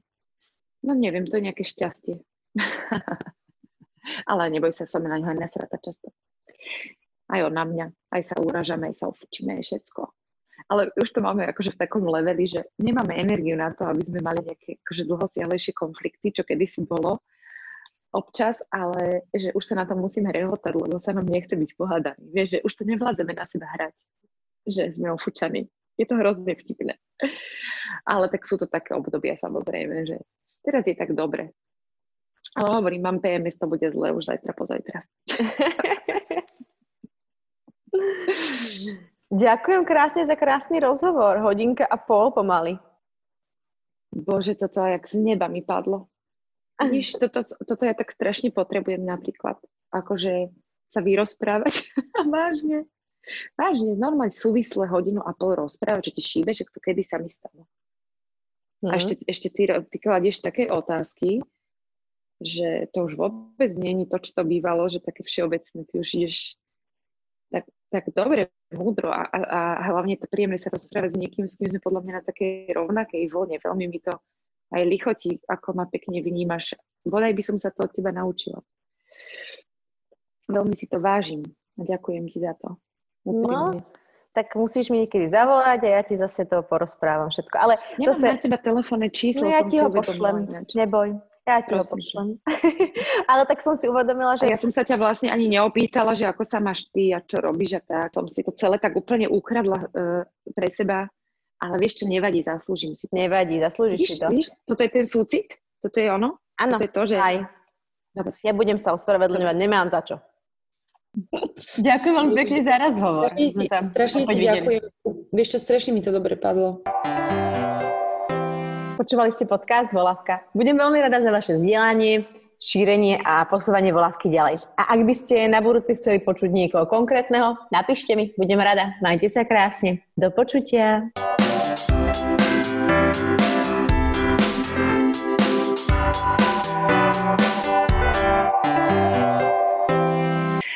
[SPEAKER 2] no neviem, to je nejaké šťastie. Ale neboj sa, som na ňo aj nasrata často. Aj on na mňa, aj sa uražame, aj sa ofučíme, aj všetko ale už to máme akože v takom leveli, že nemáme energiu na to, aby sme mali nejaké akože dlhosiahlejšie konflikty, čo kedysi bolo občas, ale že už sa na to musíme rehotať, lebo sa nám nechce byť pohádaný. Vieš, že už to nevládzeme na seba hrať, že sme ofúčaní. Je to hrozne vtipné. Ale tak sú to také obdobia samozrejme, že teraz je tak dobre. Ale hovorím, mám PMS, to bude zle už zajtra, pozajtra.
[SPEAKER 1] Ďakujem krásne za krásny rozhovor. Hodinka a pol pomaly.
[SPEAKER 2] Bože, toto jak z neba mi padlo. Víš, toto, toto ja tak strašne potrebujem napríklad. Akože sa vyrozprávať. Vážne. Vážne, normálne súvisle hodinu a pol rozprávať, že ti šíbe, že to kedy sa mi stalo. Mm. A mhm. ešte, ešte ty, ty kladieš také otázky, že to už vôbec není to, čo to bývalo, že také všeobecné, ty už ideš tak, tak dobre, múdro a, a, a hlavne to príjemné sa rozprávať s niekým, s kým sme podľa mňa na takej rovnakej vlne. Veľmi mi to aj lichotí, ako ma pekne vnímaš. Bodaj by som sa to od teba naučila. Veľmi si to vážim a ďakujem ti za to.
[SPEAKER 1] No, tak musíš mi niekedy zavolať a ja ti zase to porozprávam všetko. Ale
[SPEAKER 2] Nemám zase... na teba telefónne číslo.
[SPEAKER 1] No ja ti ho pošlem, neboj. Ja ti ho pošlem. Ale tak som si uvedomila, že...
[SPEAKER 2] A ja som sa ťa vlastne ani neopýtala, že ako sa máš ty a čo robíš a tak. Som si to celé tak úplne ukradla uh, pre seba. Ale vieš čo, nevadí, zaslúžim si to.
[SPEAKER 1] Nevadí, zaslúžiš víš, si to.
[SPEAKER 2] Víš, toto je ten súcit? Toto je ono?
[SPEAKER 1] Áno,
[SPEAKER 2] toto je to, že...
[SPEAKER 1] aj. Dobre. Ja budem sa ospravedlňovať, nemám za čo. Ďakujem veľmi pekne za rozhovor.
[SPEAKER 2] Strašne, sa strašne ti ďakujem. Vieš čo, strašne mi to dobre padlo.
[SPEAKER 1] Počúvali ste podcast Volavka. Budem veľmi rada za vaše zdieľanie, šírenie a posúvanie Volavky ďalej. A ak by ste na budúci chceli počuť niekoho konkrétneho, napíšte mi, budem rada. Majte sa krásne. Do počutia.